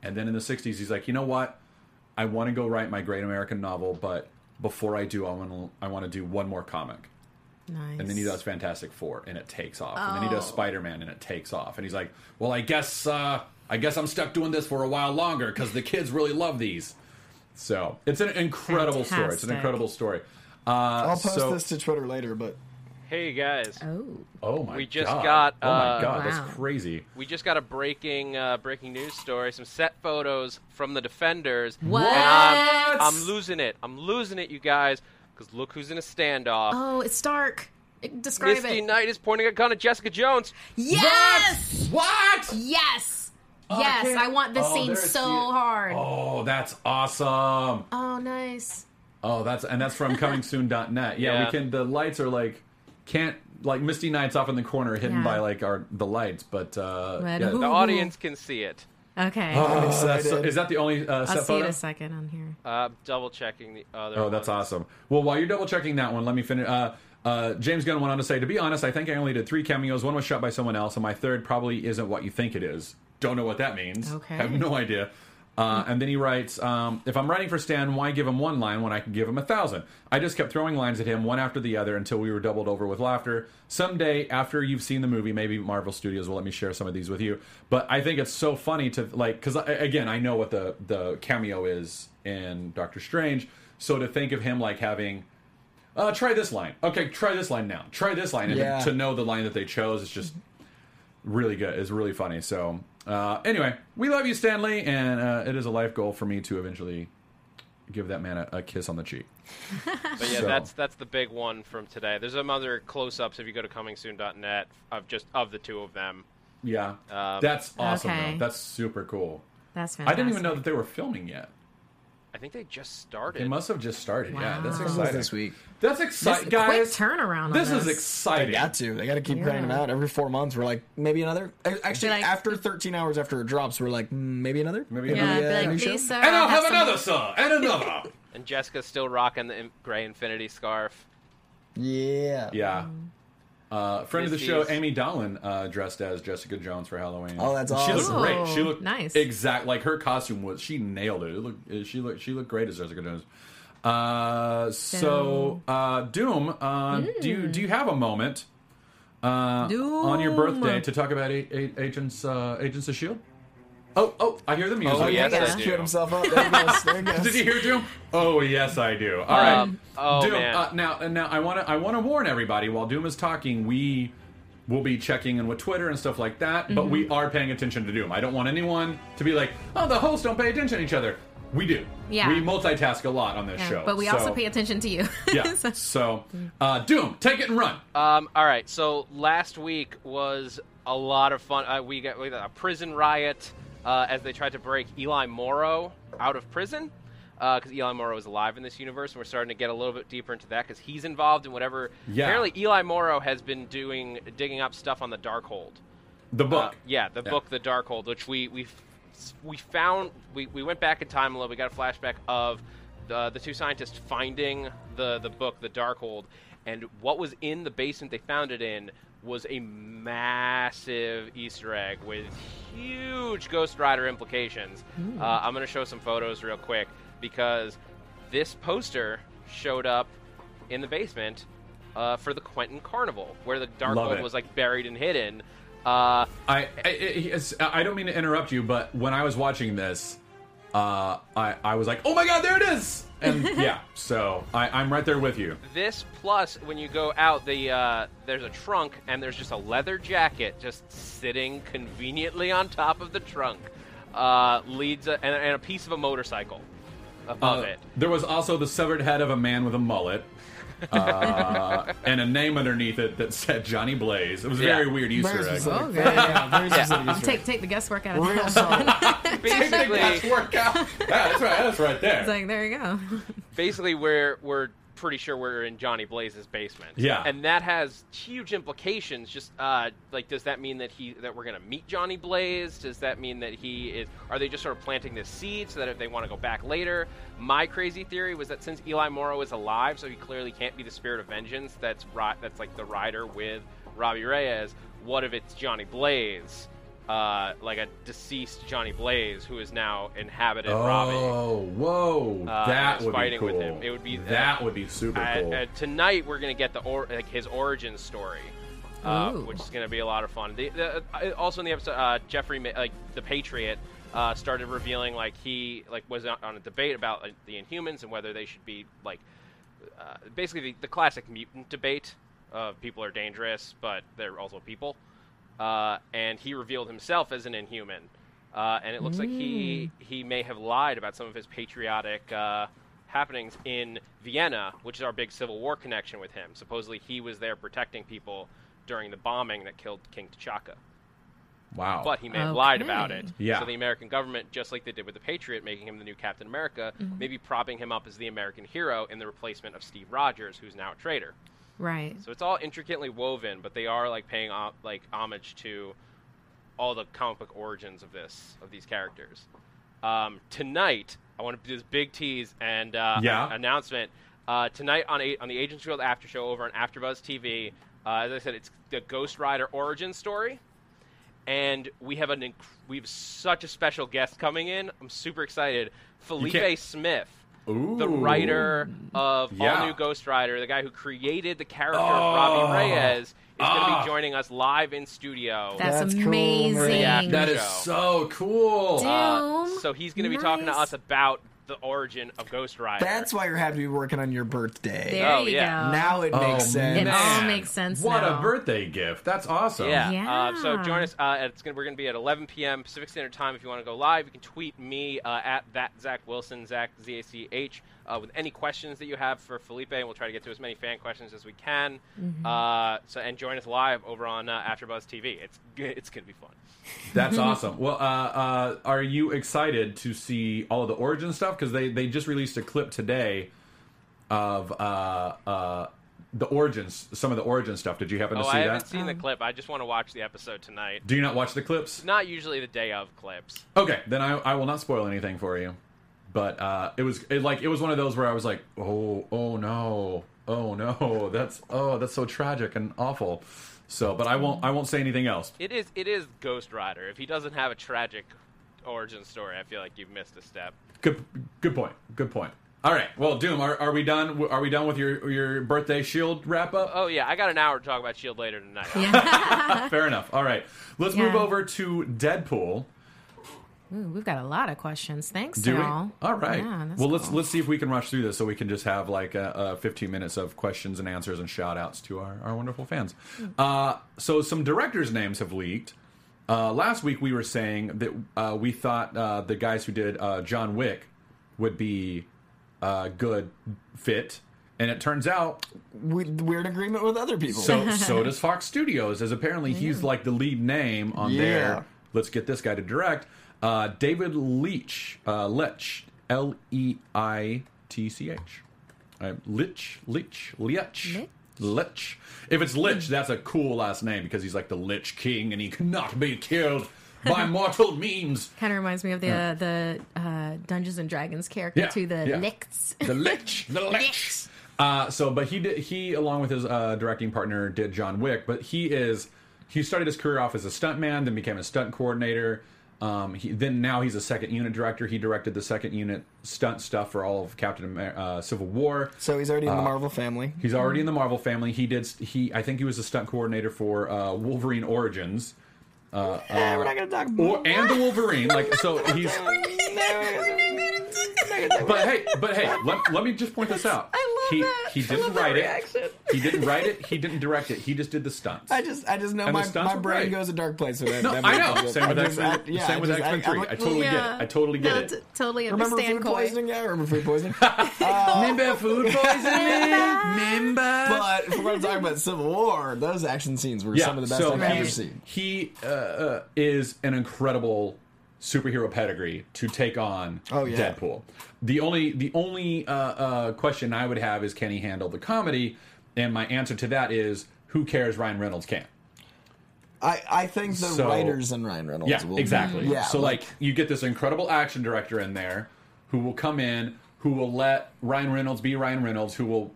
And then in the 60s, he's like, "You know what? I want to go write my great American novel, but before I do, I want to I want to do one more comic." Nice. And then he does Fantastic Four, and it takes off. Oh. And then he does Spider Man, and it takes off. And he's like, "Well, I guess uh, I guess I'm stuck doing this for a while longer because the kids really love these." So it's an incredible story. It's an incredible story. Uh, I'll post so, this to Twitter later, but Hey guys, Oh. Oh my! We just God. got, Oh my uh, god, Wow. that's crazy. we just got a breaking uh, breaking news story. Some set photos from the Defenders. What? I'm, I'm losing it. I'm losing it, you guys. Because look who's in a standoff. Oh, it's Stark. Describe Misty it. Knight is pointing a gun at Jessica Jones. Yes. What? Yes. I yes. can't- I want this Oh, scene so the- hard. Oh, that's awesome. Oh, nice. Oh, that's and that's from comingsoon.net. Yeah, Yeah. we can. The lights are like can't like Misty Knight's off in the corner, hidden Yeah. by like our the lights. But uh, yeah. The audience can see it. Okay. Oh, so- is that the only uh, set I'll see photo? it a second on here. Uh, double checking the other. Oh, that's ones. awesome. Well, while you're double checking that one, let me finish. Uh, uh, James Gunn went on to say, to be honest, I think I only did three cameos. One was shot by someone else, and my third probably isn't what you think it is. Don't know what that means. Okay. Have no idea. Uh, and then he writes, um, if I'm writing for Stan, why give him one line when I can give him a thousand? I just kept throwing lines at him one after the other until we were doubled over with laughter. Someday, after you've seen the movie, maybe Marvel Studios will let me share some of these with you. But I think it's so funny to like, because again, I know what the the cameo is in Doctor Strange. So to think of him like having uh, try this line. Okay, try this line now. Try this line. And Yeah. to know the line that they chose is just really good. It's really funny. So, uh, anyway, we love you, Stan Lee, and uh, it is a life goal for me to eventually give that man a, a kiss on the cheek. [laughs] But yeah, So- that's that's the big one from today. There's some other close-ups if you go to comingsoon.net of just of the two of them. Yeah, Um, that's awesome. Okay. Though. That's super cool. That's fantastic. I didn't even know that they were filming yet. I think they just started. They must have just started. Yeah, that's exciting. this week. That's This exciting, quick guys. turnaround. on This is exciting. They got to. They got to keep cranking them out every four months. We're like maybe another. Actually, like- after 13 hours after it drops, we're like mm, maybe another. Maybe Maybe, another. Yeah, uh, like, new show? Lisa, And I'll have some- another, sir, and another. [laughs] And Jessica's still rocking the gray infinity scarf. Yeah. Yeah. Uh, friend of the show, Missy's- Amy Dolan, uh, dressed as Jessica Jones for Halloween. Oh, that's awesome! She looked great. She Oh, looked nice. Exact like her costume was. She nailed it. it looked, she looked. She looked great as Jessica Jones. Uh, so uh, Doom. Uh, Do you do you have a moment uh, on your birthday to talk about a- a- Agents uh, Agents of Shield? Oh, oh! I hear the music. Oh, yes, I do. queued himself up. There he goes. There he goes. Did you hear Doom? Oh yes, I do. All right, Um, oh, Doom. man. Uh, now, now I want to I want to warn everybody. While Doom is talking, we will be checking in with Twitter and stuff like that. But Mm-hmm. we are paying attention to Doom. I don't want anyone to be like, oh, the hosts don't pay attention to each other. We do. Yeah. We multitask a lot on this Yeah, show. but we so- also pay attention to you. [laughs] Yeah. So- So, uh, Doom, take it and run. Um, all right, so last week was a lot of fun. Uh, we got, we got a prison riot uh, as they tried to break Eli Morrow out of prison because Eli Morrow is alive in this universe, and we're starting to get a little bit deeper into that because he's involved in whatever. Yeah. Apparently, Eli Morrow has been doing digging up stuff on the Darkhold. The Uh, book. yeah, the Yeah. book, The Darkhold, which we we we found. We, we went back in time a little. We got a flashback of the the two scientists finding the the book, The Darkhold, and what was in the basement they found it in was a massive Easter egg with huge Ghost Rider implications. Uh, I'm going to show some photos real quick because this poster showed up in the basement uh, for the Quentin Carnival, where the Love Darkhold it. was like buried and hidden. Uh, I, I, I don't mean to interrupt you, but when I was watching this, uh, I, I was like, oh my god, there it is! And yeah, so I, I'm right there with you. this plus when you go out, the uh, there's a trunk and there's just a leather jacket just sitting conveniently on top of the trunk. Uh, leads a, and, and a piece of a motorcycle above Uh, it. There was also the severed head of a man with a mullet. Uh, and a name underneath it that said Johnny Blaze. It was a Yeah. very weird Easter Very egg. specific. Oh, Very- good. yeah, very specific Easter egg. take take the guesswork out of Real that. solid. [laughs] Basically, That's workout. Yeah, [laughs] that's right. That's right there. It's like there you go. basically we're we're pretty sure we're in Johnny Blaze's basement. Yeah. and that has huge implications. Just uh, like, does that mean that he that we're gonna meet Johnny Blaze? Does that mean that he is? Are they just sort of planting this seed so that if they want to go back later? My crazy theory was that since Eli Morrow is alive, so he clearly can't be the spirit of vengeance. That's right. That's like the rider with Robbie Reyes. What if it's Johnny Blaze? Uh, like a deceased Johnny Blaze who is now inhabited Robbie. Oh, whoa! Uh, that and would fighting be with cool. him. It would be- that would be super cool. uh, tonight we're gonna get the or, like his origin story, uh, which is gonna be a lot of fun. The, the, uh, also in the episode, uh, Jeffrey, Ma- like the Patriot, uh, started revealing like he like was on on a debate about like, the Inhumans and whether they should be like uh, basically the, the classic mutant debate Uh, people are dangerous, but they're also people. Uh, and he revealed himself as an Inhuman. Uh, and it looks like he he may have lied about some of his patriotic uh, happenings in Vienna, which is our big Civil War connection with him. Supposedly, he was there protecting people during the bombing that killed King T'Chaka. Wow. But he may have lied about it. Yeah. So the American government, just like they did with the Patriot, making him the new Captain America, maybe propping him up as the American hero in the replacement of Steve Rogers, who's now a traitor. Right. So it's all intricately woven, but they are like paying o- like homage to all the comic book origins of this of these characters. Um, tonight, I want to do this big tease and uh, Yeah. announcement. Uh, tonight on a- on the Agents Field After Show over on AfterBuzz TV. Uh, as I said, it's the Ghost Rider origin story, and we have an inc- we have such a special guest coming in. I'm super excited. Felipe Smith, Ooh. the writer of Yeah. All New Ghost Rider, the guy who created the character Oh. of Robbie Reyes, is going to Ah. be joining us live in studio. That's, That's amazing. Maria. That is so cool. Doom. Uh, so he's going to be talking to us about the origin of Ghost Rider. That's why you're happy to be working on your birthday. There Oh, you yeah. go. Now it Oh, makes sense. It all makes sense What now. a birthday gift. That's awesome. Yeah. Yeah. Uh, so join us. Uh, it's gonna, we're going to be at 11 p.m. Pacific Standard Time. If you want to go live, you can tweet me uh, at that Zach Wilson, Zach Z A C H, uh, with any questions that you have for Felipe, and we'll try to get to as many fan questions as we can. Uh, so and join us live over on uh, AfterBuzz TV. It's g- it's going to be fun. That's [laughs] awesome. Well, uh, uh, are you excited to see all of the origin stuff? Because they, they just released a clip today of uh, uh, the origins, some of the origin stuff. Did you happen to Oh, see that? I haven't seen the clip. I just want to watch the episode tonight. Do you not watch the clips? Not usually the day of clips. Okay, then I, I will not spoil anything for you. But uh, it was it, like it was one of those where I was like, oh oh no, oh no, [laughs] that's oh that's so tragic and awful. So, but I won't I won't say anything else. It is it is Ghost Rider. If he doesn't have a tragic origin story, I feel like you've missed a step. Good good point. Good point. All right. Well, Doom, are, are we done? Are we done with your your birthday shield wrap up? Oh yeah, I got an hour to talk about Shield later tonight. [laughs] Fair enough. All right. Let's Yeah. move over to Deadpool. Ooh, we've got a lot of questions. Thanks, Do y'all. All right. Yeah, that's well, let's let's see if we can rush through this so we can just have like uh, uh, 15 minutes of questions and answers and shout outs to our, our wonderful fans. Uh, so some directors' names have leaked. Uh, last week we were saying that uh, we thought uh, the guys who did uh, John Wick would be a good fit, and it turns out We, we're in agreement with other people. so [laughs] so does Fox Studios, as apparently he's like the lead name on their. Yeah. Let's get this guy to direct. Uh, David Leitch, uh, Leitch, L E I T C H, Uh, Leitch, Leitch, Leitch? Leitch. If it's Lich, that's a cool last name because he's like the Lich King and he cannot be killed by [laughs] mortal means. Kind of reminds me of the uh, the uh, Dungeons and Dragons character Yeah, too, the yeah. Licks. the lich, the [laughs] lich. Uh, so, but he did. He, along with his uh, directing partner, did John Wick. But he is. He started his career off as a stuntman, then became a stunt coordinator. Um, he, then now he's a second unit director. He directed the second unit stunt stuff for all of Captain Amer- uh, Civil War. So he's already in the Uh, Marvel family. He's already in the Marvel family. He did. He I think he was a stunt coordinator for uh, Wolverine Origins. Uh, Eh, we're not going to talk or, and the Wolverine. Like so, he's. But hey, but hey, let, let me just point this out. I love he that. he didn't love that write it. He didn't write it. He didn't direct it. He just did the stunts. I just, I just know And my, my brain great. goes a dark place with that. no, that I know. Same with I X just- I- Men. yeah, Same with I just- X Men I- Three. I'm- I totally get it. I totally get no, it. t- totally Remember food Coy. poisoning guy? Remember food poisoning? Remember food poisoning? Remember? but if we're going to talk about Civil War, those action scenes were yeah. some of the best so I've ever seen. he uh, is an incredible superhero pedigree to take on Oh, yeah. Deadpool. The only the only uh, uh, question I would have is can he handle the comedy? And my answer to that is who cares? Ryan Reynolds can. I, I think the So- writers and Ryan Reynolds Yeah, will exactly. Yeah, so like, you get this incredible action director in there who will come in, who will let Ryan Reynolds be Ryan Reynolds, who will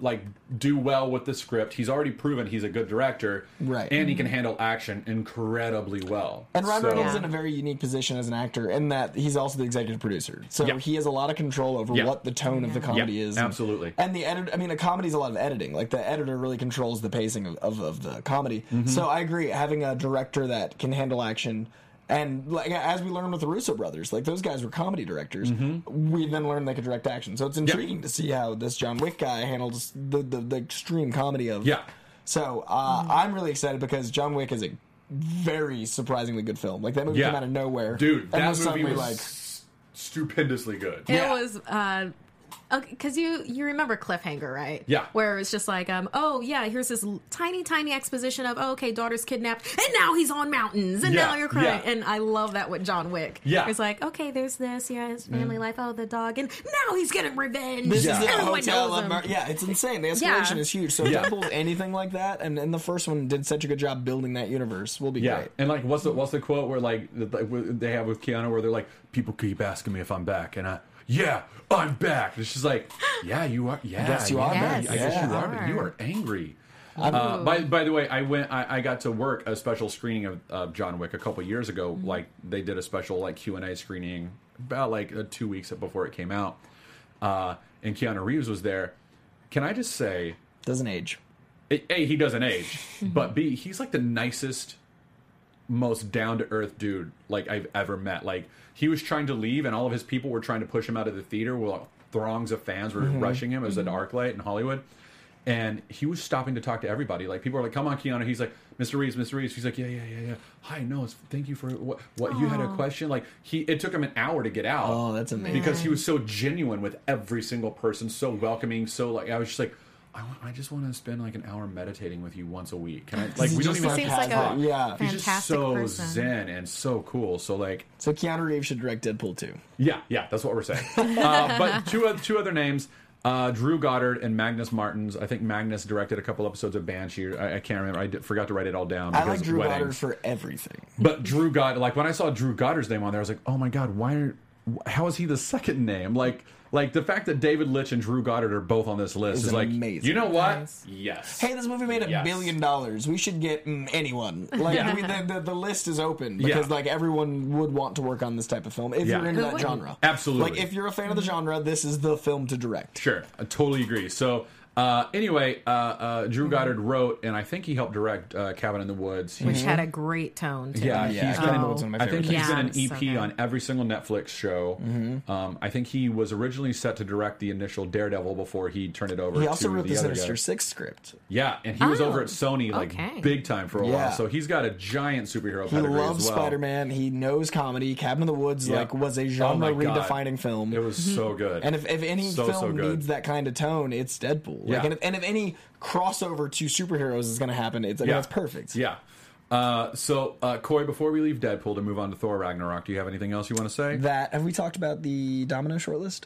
like do well with the script. He's already proven he's a good director, Right. And he can handle action incredibly well. And Ryan So- Reynolds is in a very unique position as an actor in that he's also the executive producer. So Yeah. he has a lot of control over Yeah. what the tone of the comedy Yeah, is. absolutely. And the edit I mean a comedy's a lot of editing. Like the editor really controls the pacing of, of, of the comedy. Mm-hmm. So I agree, having a director that can handle action And like as we learned with the Russo brothers, like those guys were comedy directors. We then learned they could direct action. So it's intriguing to see how this John Wick guy handles the the, the extreme comedy of. Yeah. So uh, I'm really excited because John Wick is a very surprisingly good film. Like that movie Yeah. came out of nowhere, Dude, and that movie was like stupendously good. It Yeah. was uh okay because you you remember cliffhanger right Yeah. where it's just like um oh yeah here's this tiny tiny exposition of oh, okay daughter's kidnapped and now he's on mountains and Yeah, now you're crying yeah. and i love that with john wick Yeah. it's like okay there's this yeah his family life oh the dog and now he's getting revenge This Yeah. is a hotel. knows. Mar- yeah, it's insane. The escalation Yeah. is huge. So Yeah. if Deadpool's anything like that, and, and the first one did such a good job building that universe, will be Yeah, great. and like, what's the what's the quote where like, the, like what they have with Keanu, where they're like, people keep asking me if I'm back, and I, yeah, I'm back. And just like, yeah, you are. Yeah, Yes, you are back. I guess you are. But you are angry. Uh, by by the way, I went. I, I got to work a special screening of uh, John Wick a couple years ago. Like they did a special like Q and A screening about like uh, two weeks before it came out, uh, and Keanu Reeves was there. Can I just say, Doesn't age. a, a, he doesn't age, [laughs] but b he's like the nicest, most down to earth dude like I've ever met. Like he was trying to leave, and all of his people were trying to push him out of the theater. While throngs of fans were mm-hmm. rushing him. It was an mm-hmm. ArcLight in Hollywood, and he was stopping to talk to everybody. Like people were like, "Come on, Keanu." He's like, "Mr. Reeves, Mr. Reeves." He's like, "Yeah, yeah, yeah, yeah. Hi, no, it's, thank you for what? What you had a question?" Like he, it took him an hour to get out. Oh, that's amazing. Because he was so genuine with every single person, so welcoming, so like I was just like. I, want, I just want to spend like an hour meditating with you once a week. Can I? [laughs] Like we don't even like, Seems have like to a talk. Yeah. He's just so person. zen and so cool. So like, So Keanu Reeves should direct Deadpool too. yeah, yeah, that's what we're saying. [laughs] uh, but two two other names. Uh, Drew Goddard and Magnus Martens. I think Magnus directed a couple episodes of Banshee. I, I can't remember. I did, forgot to write it all down. I like Drew weddings. Goddard for everything. But Drew Goddard, like when I saw Drew Goddard's name on there, I was like, oh my god, why? Are, how is he the second name? Like, like the fact that David Leitch and Drew Goddard are both on this list Is is like, amazing. you know what? Nice. Yes. Hey, this movie made a Yes. billion dollars. We should get mm, anyone. [laughs] Like Yeah. we, the, the the list is open because Yeah. like everyone would want to work on this type of film if Yeah. you're into Who that wouldn't? genre. Absolutely. Like if you're a fan of the genre, this is the film to direct. Sure, I totally agree. So, uh, anyway, uh, uh, Mm-hmm. Drew Goddard wrote, and I think he helped direct uh, Cabin in the Woods. which had a great tone to Yeah, it. Yeah, he's Cabin in the been. Woods is one of my I think favorite he's things. been an EP so on every single Netflix show. Mm-hmm. Um, I think he was originally set to direct the initial Daredevil before he turned it over. He also to wrote the, the other Sinister. Six script. Yeah, and he was Oh, over at Sony like okay. big time for a Yeah. while. So he's got a giant superhero He pedigree loves well. Spider Man. He knows comedy. Cabin in the Woods Yeah. like was a Oh genre my God. redefining film. It was so good. And if, if any So, film so needs that kind of tone, it's Deadpool. Like, Yeah. and, if, and if any crossover to superheroes is going to happen, it's I mean, Yeah. it's perfect. Yeah. Uh, so, uh, Coy, before we leave Deadpool to move on to Thor Ragnarok, do you have anything else you want to say? That have we talked about the Domino shortlist?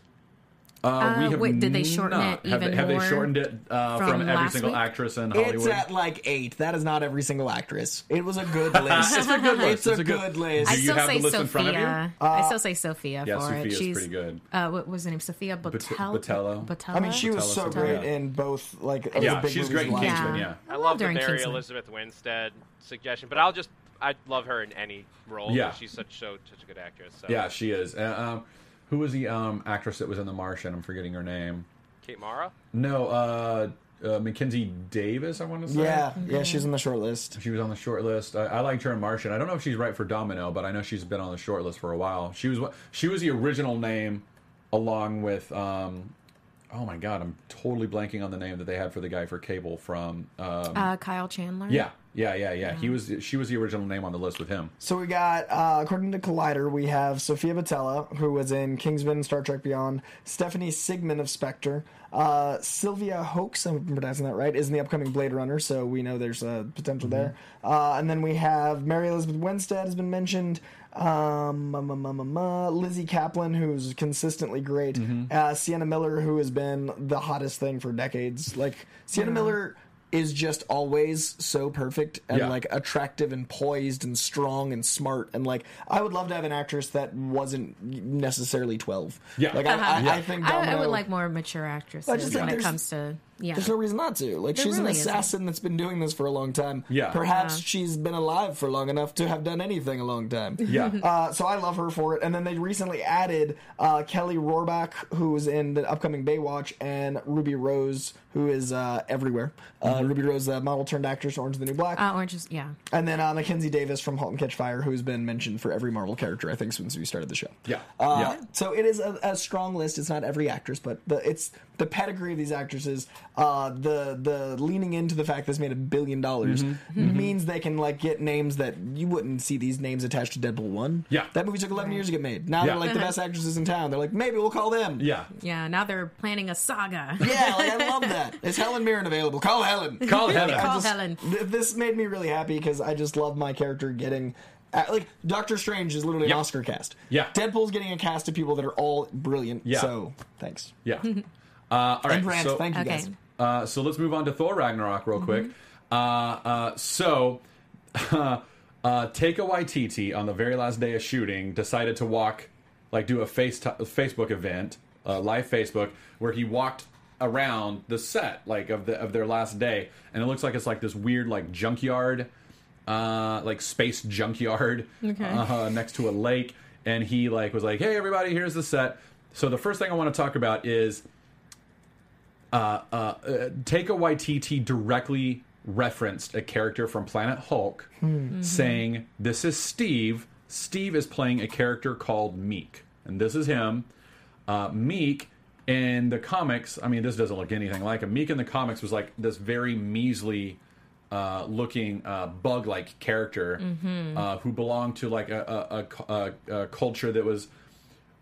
Uh, we Uh, have wait, did they shorten not. it have, even they, have they shortened it uh, from, from every single week? actress in Hollywood? It's at like eight. That is not every single actress. It was a good [laughs] list. It's a good list. It's a It's a good- good list. I Do you still have the say list in front of you? Sofia. I still say Sofia Yeah, for Sofia's it. She's pretty good. Uh, what was her name? Sofia Boutella. Boutella. Boutella. I mean, she was Tell us so about great in both. Like Yeah, big she's great in Kingsman, year. yeah. I love the her in Mary Kingsman. Elizabeth Winstead suggestion, but I'll just I love her in any role. Yeah. she's such so such a good actress. So. Yeah, she is. Uh, um, who was the um, actress that was in The Martian? I'm forgetting her name. Kate Mara. No, uh, uh, Mackenzie Davis, I want to say. Yeah, yeah, she's in the short list. She was on the short list. I, I liked her in Martian. I don't know if she's right for Domino, but I know she's been on the short list for a while. She was what she was the original name, along with um, oh my god, I'm totally blanking on the name that they had for the guy for Cable from um, uh, Kyle Chandler. yeah yeah yeah yeah. He was she was the original name on the list with him. So we got, uh, according to Collider, we have Sofia Boutella, who was in Kingsman, Star Trek Beyond, Stephanie Sigman of Spectre, uh, Sylvia Hoeks, I'm pronouncing that right, is in the upcoming Blade Runner, so we know there's a potential there. Uh, and then we have Mary Elizabeth Winstead has been mentioned. Um, um, um, uh, Lizzy Caplan, who's consistently great. Uh, Sienna Miller, who has been the hottest thing for decades. Like Sienna Miller is just always so perfect and Yeah. like attractive and poised and strong and smart and like I would love to have an actress that wasn't necessarily twelve. Yeah. like I, I, Yeah. I think I, I would like more mature actresses just when it comes to Yeah. There's no reason not to. Like There she's an really isn't. assassin that's been doing this for a long time. Yeah. Perhaps Yeah. she's been alive for long enough to have done anything a long time. [laughs] Yeah. Uh, so I love her for it. And then they recently added uh, Kelly Rohrbach, who is in the upcoming Baywatch, and Ruby Rose, who is uh, everywhere. Uh, Mm-hmm. Ruby Rose, the model turned actress, Orange is the New Black. Uh, Orange is yeah. and then uh, Mackenzie Davis from *Halt and Catch Fire*, who's been mentioned for every Marvel character, I think, since we started the show. Yeah. Uh, Yeah. So it is a, a strong list. It's not every actress, but the it's the pedigree of these actresses. Uh, the the leaning into the fact this made a billion dollars Mm-hmm. means they can like get names that you wouldn't see these names attached to Deadpool one. Yeah. that movie took eleven years to get made. Now Yeah. they're like the best actresses in town. They're like maybe we'll call them. Yeah. Yeah, now they're planning a saga. Yeah, like I love [laughs] that. Is Helen Mirren available? Call Helen. Call [laughs] Helen. Call just- Helen. th- this made me really happy because I just love my character getting. Uh, like Doctor Strange is literally Yep. an Oscar cast. Yeah. Deadpool's getting a cast of people that are all brilliant. Yeah. So thanks. Yeah. [laughs] Uh, all right. And Grant, so, thank you Okay. guys. Uh, so let's move on to Thor Ragnarok real quick. Uh, uh, so, [laughs] uh, Taika Waititi on the very last day of shooting decided to walk, like, do a face Facebook event, uh, live Facebook, where he walked around the set, like, of the of their last day, and it looks like it's like this weird, like, junkyard, uh, like space junkyard, Okay. uh, next to a lake, and he like was like, "Hey, everybody, here's the set." So the first thing I want to talk about is uh, uh, uh, Taika Waititi directly referenced a character from Planet Hulk, saying, "This is Steve. Steve is playing a character called Miek, and this is him. Uh, Miek in the comics. I mean, this doesn't look anything like him. Miek in the comics was like this very measly." Uh, looking uh, bug-like character uh, who belonged to like a, a, a, a, culture that was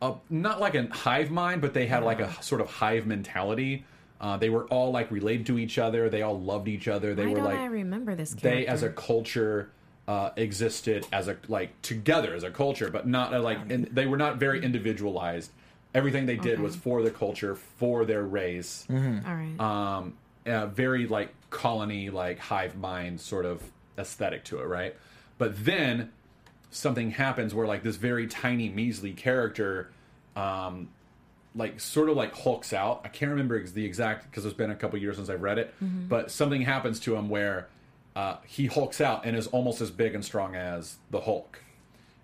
uh, not like a hive mind, but they had like a sort of hive mentality. Uh, they were all like related to each other. They all loved each other. They Why were like I remember this they as a culture uh, existed as a like together as a culture, but not uh, like and they were not very individualized. Everything they did Okay. was for the culture, for their race. All right. Um, uh, very like colony, like hive mind sort of aesthetic to it, right? But then something happens where like this very tiny measly character um like sort of like hulks out. I can't remember the exact because it's been a couple years since i've read it. But something happens to him where uh, he hulks out and is almost as big and strong as the hulk.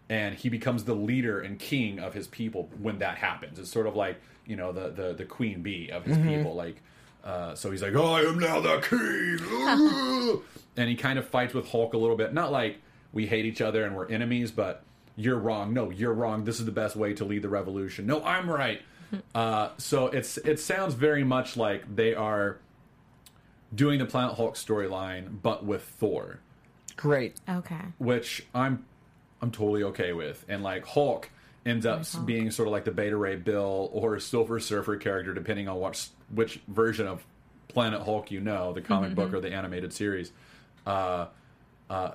And he becomes the leader and king of his people when that happens. It's sort of like you know the the, the queen bee of his people. Like uh, so he's like i am now the king. [laughs] And he kind of fights with hulk a little bit. Not like we hate each other and we're enemies but you're wrong. No you're wrong. This is the best way to lead the revolution. No i'm right uh, so it's it sounds very much like they are doing the planet hulk storyline but with thor Great. okay. which I'm I'm totally okay with. And like Hulk ends up Hulk. being sort of like the Beta Ray Bill or Silver Surfer character, depending on what which version of Planet Hulk you know, the comic book or the animated series. Uh, uh,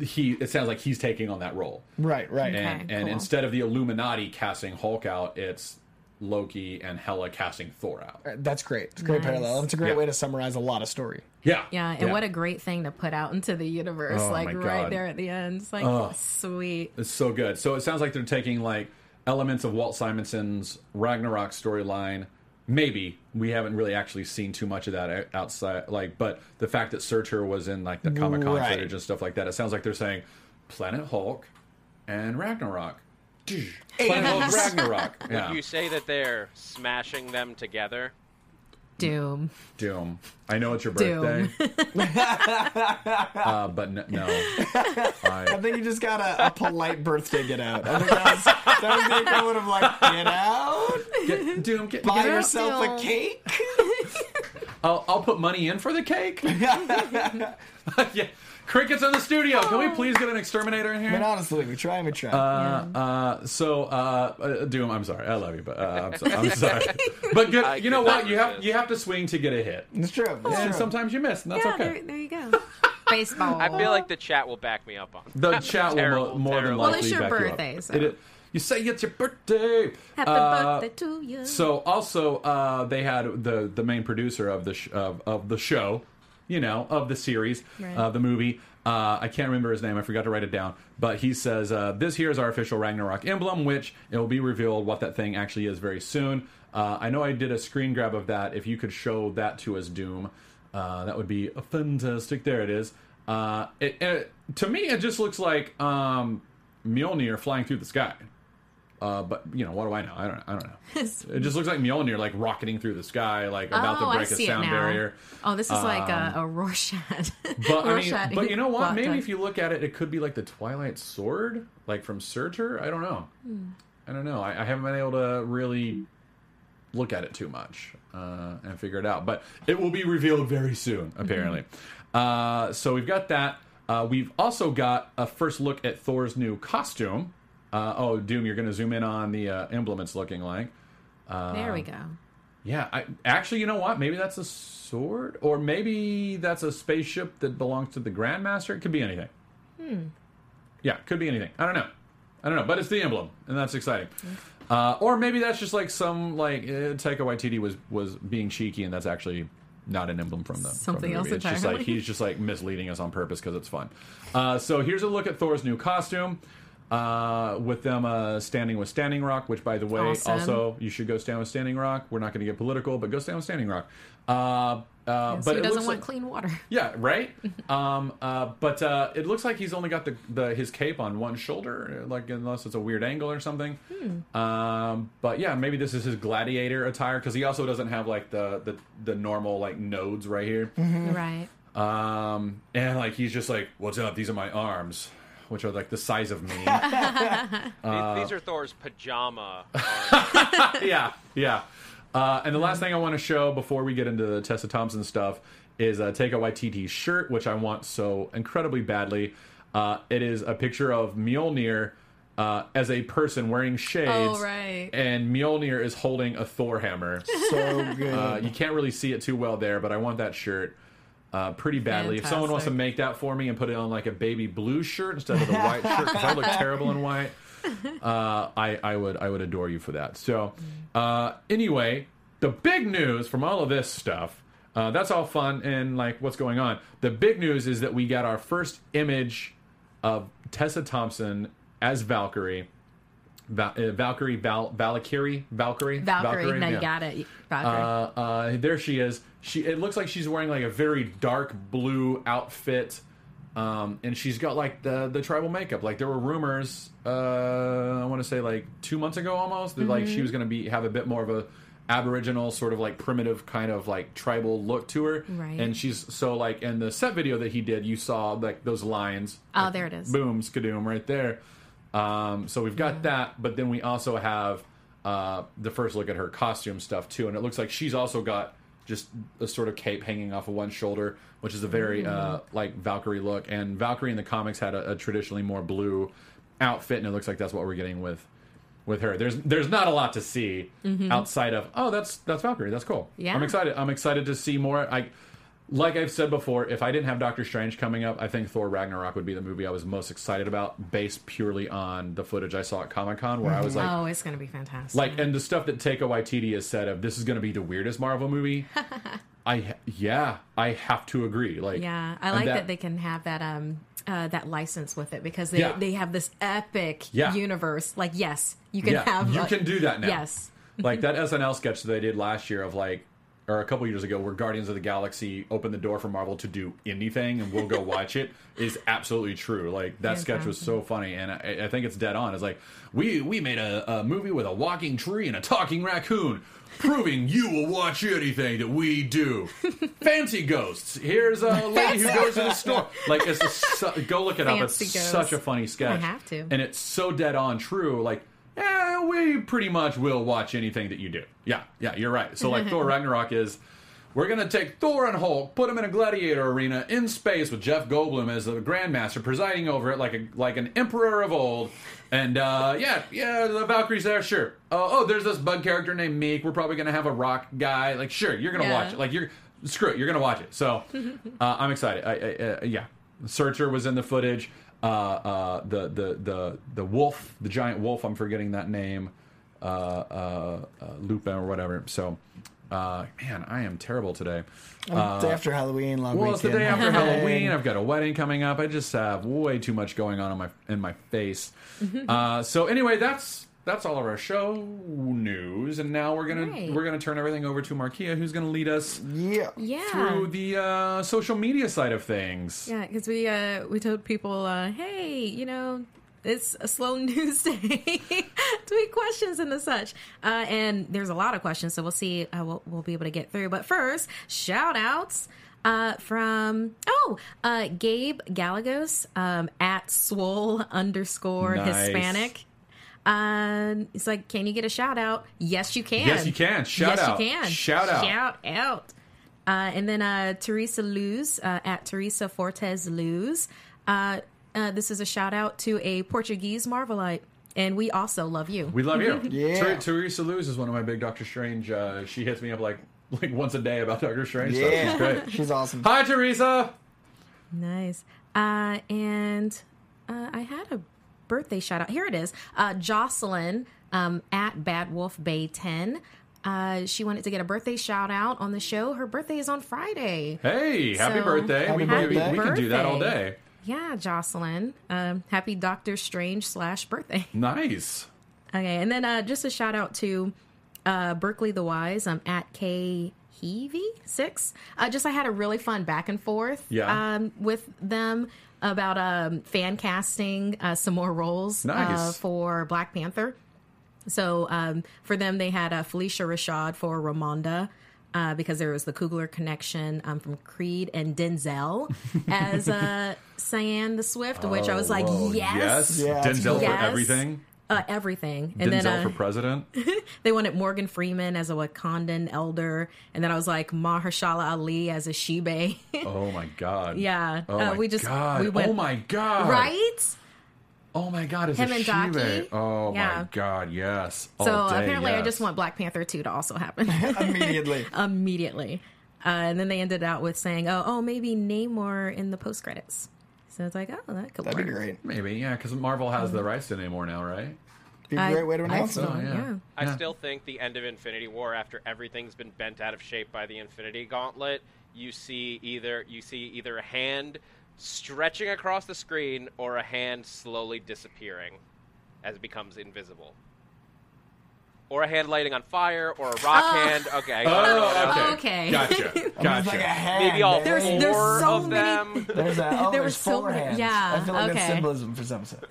he it sounds like he's taking on that role, Right. Right. and Okay, and cool. instead of the Illuminati casting Hulk out, it's Loki and Hela casting Thor out. Uh, that's great. It's a great Nice. parallel. It's a great Yeah. way to summarize a lot of story. Yeah, Yeah, and what a great thing to put out into the universe, Oh, like right there at the end. It's like Oh. sweet. It's so good. So it sounds like they're taking like elements of Walt Simonson's Ragnarok storyline. Maybe we haven't really actually seen too much of that outside. Like, but the fact that Surtur was in like the Comic Con Right. footage and stuff like that, it sounds like they're saying Planet Hulk and Ragnarok. Planet Hulk Ragnarok. Yeah. You say that they're smashing them together. Doom. Doom. I know it's your Doom. birthday. [laughs] uh, but n- no. [laughs] I I, think you just got a, a polite birthday get out. I think that was, that was the equivalent of like get out, get, Doom, get, buy get yourself Still. a cake. I'll, I'll put money in for the cake. [laughs] yeah. Crickets in the studio. Can we please get an exterminator in here? I mean, honestly, we try and we try. Uh, uh, so, uh, uh, Doom, I'm sorry. I love you, but uh, I'm, so, [laughs] I'm sorry. But good. I you know could not what? You have resist. you have to swing to get a hit, it's true. It's and true. sometimes you miss, and that's yeah, okay. there, there you go. [laughs] Baseball. I feel like the chat will back me up on. The chat will Terrible, mo- more than terrible. likely Well, it's your back you up. birthday, so. It is- you say it's your birthday. Happy Uh, birthday to you. So also, uh, they had the the main producer of the sh- of, of the show, you know, of the series, Right. uh, the movie, Uh, I can't remember his name. I forgot to write it down. But he says, uh, This here is our official Ragnarok emblem, which it will be revealed what that thing actually is very soon. Uh, I know I did a screen grab of that. If you could show that to us, Doom, uh, that would be fantastic. There it is. Uh, it, it, to me, it just looks like um, Mjolnir flying through the sky. Uh, but you know, what do I know? I don't. I don't know. [laughs] it just looks like Mjolnir like rocketing through the sky, like about oh, to I break a sound barrier. Oh, this is like a, a Rorschach. [laughs] But I mean, but you know what? Maybe if you look at it, it could be like the Twilight Sword, like from Surtur. I don't know. I don't know. I, I haven't been able to really look at it too much uh, and figure it out. But it will be revealed very soon, apparently. Uh, so we've got that. Uh, we've also got a first look at Thor's new costume. Uh, oh, Doom, you're going to zoom in on the uh, emblem it's looking like. there we go. Yeah, I, actually, you know what? Maybe that's a sword, or maybe that's a spaceship that belongs to the Grandmaster. It could be anything. Hmm. Yeah, could be anything. I don't know. I don't know, but it's the emblem, and that's exciting. Uh, or maybe that's just like some like uh, Taika Waititi was was being cheeky, and that's actually not an emblem from the from the Something else movie. It's just like he's just like misleading us on purpose because it's fun. Uh, so here's a look at Thor's new costume. Uh, with them uh, standing with Standing Rock, which by the way, Awesome. also you should go stand with Standing Rock. We're not going to get political, but go stand with Standing Rock. Uh, uh, Yes, but who it doesn't looks want like, clean water? [laughs] yeah, right. um, uh, but uh, it looks like he's only got the, the his cape on one shoulder, like unless it's a weird angle or something. Um, but yeah, maybe this is his gladiator attire because he also doesn't have like the, the the normal like nodes right here. Right. Um, and like he's just like, "What's up? These are my arms." Which are like the size of me. [laughs] These- These are Thor's pajama. [laughs] yeah, yeah. Uh, and the last thing I want to show before we get into the Tessa Thompson stuff is uh, Taika Waititi's shirt, which I want so incredibly badly. Uh, it is a picture of Mjolnir uh, as a person wearing shades. Oh, right. And Mjolnir is holding a Thor hammer. So good. Uh, you can't really see it too well there, but I want that shirt uh, pretty badly. If someone wants to make that for me and put it on like a baby blue shirt instead of the white shirt, because I look [laughs] terrible in white, uh, I, I would I would adore you for that. So uh, anyway, the big news from all of this stuff. Uh, that's all fun and like what's going on. The big news is that we got our first image of Tessa Thompson as Valkyrie. Val- uh, Valkyrie, Val- Valkyrie, Valkyrie, Valkyrie. no, yeah. you got it. Valkyrie. Uh, uh, there she is. She it looks like she's wearing like a very dark blue outfit, um, and she's got like the the tribal makeup. Like there were rumors, uh, I want to say like two months ago almost, that like Mm-hmm. she was going to be have a bit more of a aboriginal sort of like primitive kind of like tribal look to her. Right. And she's so like in the set video that he did, you saw like those lines. Oh, like, there it is. Boom, skadoom, right there. Um, so we've got that, but then we also have uh, the first look at her costume stuff too, and it looks like she's also got just a sort of cape hanging off of one shoulder, which is a very uh, like Valkyrie look. And Valkyrie in the comics had a, a traditionally more blue outfit, and it looks like that's what we're getting with with her. There's there's not a lot to see outside of oh that's that's Valkyrie, that's cool. Yeah. I'm excited. I'm excited to see more. I like I've said before, if I didn't have Doctor Strange coming up, I think Thor Ragnarok would be the movie I was most excited about, based purely on the footage I saw at Comic Con, where I was like, oh, it's going to be fantastic. like, and the stuff that Taika Waititi has said of this is going to be the weirdest Marvel movie. [laughs] I yeah, I have to agree. Like, yeah, I like that, they can have that um uh, that license with it because they Yeah. they have this epic Yeah. universe. Like, yes, you can yeah, have. you can do that now. Yes. like that [laughs] SNL sketch that they did last year of like, or a couple years ago, where Guardians of the Galaxy opened the door for Marvel to do anything, and we'll go [laughs] watch it. Is absolutely true. Like that sketch was so funny, and I, I think it's dead on. It's like we we made a, a movie with a walking tree and a talking raccoon. Proving you will watch anything that we do. [laughs] Fancy ghosts. Here's a lady who goes to the store. Like it's a, su- go look it up. It's ghosts. such a funny sketch. I have to. And it's so dead on true. Like, yeah, we pretty much will watch anything that you do. Yeah, yeah, you're right. So like [laughs] Thor Ragnarok is. We're gonna take Thor and Hulk, put them in a gladiator arena in space with Jeff Goldblum as the Grandmaster presiding over it, like a like an emperor of old. And uh, yeah, yeah, the Valkyries there, sure. Uh, oh, there's this bug character named Miek. We're probably gonna have a rock guy. Like, sure, you're gonna Yeah. watch it. Like, you're screw it, you're gonna watch it. So [laughs] uh, I'm excited. I, I, uh, yeah, Surtur was in the footage. Uh, uh, the the the the wolf, the giant wolf. I'm forgetting that name. Uh, uh, uh, Lupin or whatever. So Uh, man, I am terrible today. Day after Halloween, long Well, it's the day after [laughs] Halloween. I've got a wedding coming up. I just have way too much going on in my in my face. [laughs] uh, so anyway, that's that's all of our show news, and now we're gonna Right. we're gonna turn everything over to Markeia, who's gonna lead us Yeah. Yeah. through the uh, social media side of things. Yeah, because we uh, we told people, uh, hey, you know, it's a slow [laughs] news day. [laughs] Tweet questions and the such, uh, and there's a lot of questions, so we'll see. Uh, we'll, we'll be able to get through. But first, shout outs. Uh, from oh, uh, Gabe Galagos um, at swole underscore Nice. Hispanic. Um, it's like, can you get a shout out? Yes, you can. Yes, you can. Shout yes, out. you can. Shout out. Shout out. Uh, and then uh, Teresa Luz uh, at Teresa Fortes Luz. Uh, uh, this is a shout out to a Portuguese Marvelite, and we also love you. We love you. [laughs] Yeah. Ter- Teresa Luz is one of my big Doctor Strange. Uh, she hits me up like like once a day about Doctor Strange. stuff. Yeah. She's great. [laughs] She's awesome. Hi, Teresa. Nice. Uh, and uh, I had a birthday shout out. Here it is. Uh, Jocelyn um, at Bad Wolf Bay 10. Uh, she wanted to get a birthday shout out on the show. Her birthday is on Friday. Hey, happy So- birthday. Happy we, we- birthday. we can do that all day. Yeah, Jocelyn. Um, happy Doctor Strange slash birthday. [laughs] Nice. Okay, and then uh, just a shout out to uh, Berkeley the Wise. I'm at K Heavy six. Uh, just I had a really fun back and forth Yeah. um, with them about um, fan casting uh, some more roles uh, for Black Panther. So um, for them, they had uh, Phylicia Rashad for Ramonda. Uh, because there was the Coogler connection um, from Creed and Denzel [laughs] as uh, Cyan the Swift, which I was like, Oh, yes, Yes. Yeah, Denzel for Yes. everything. Uh, everything. And Denzel then uh, for president. [laughs] they wanted Morgan Freeman as a Wakandan elder, and then I was like Mahershala Ali as a Shibe. [laughs] Oh my god. Yeah. Oh Uh, my we just- god. we went- oh my god. right? Oh my god. Is Him a and Shive. Daki. Oh my god. Yes. So day, apparently, I just want Black Panther two to also happen [laughs] Immediately. immediately. Uh, and then they ended out with saying, "Oh, oh, maybe Namor in the post credits." So it's like, oh, that could That'd be great. Maybe yeah, because Marvel has the mm-hmm. rights to Namor now, right? Be a I- great way to I announce feel- it. Oh, yeah. yeah. I Yeah. still think the end of Infinity War, after everything's been bent out of shape by the Infinity Gauntlet, you see either you see either a hand stretching across the screen or a hand slowly disappearing as it becomes invisible. Or a hand lighting on fire, or a rock hand. Okay. Oh, okay. Okay. [laughs] Gotcha. It's like a Gotcha. hand. Maybe all There's, four there's so of many- them. there's a, oh, There there's was so four many- hands. yeah, I feel like okay. that's symbolism for some set. [laughs]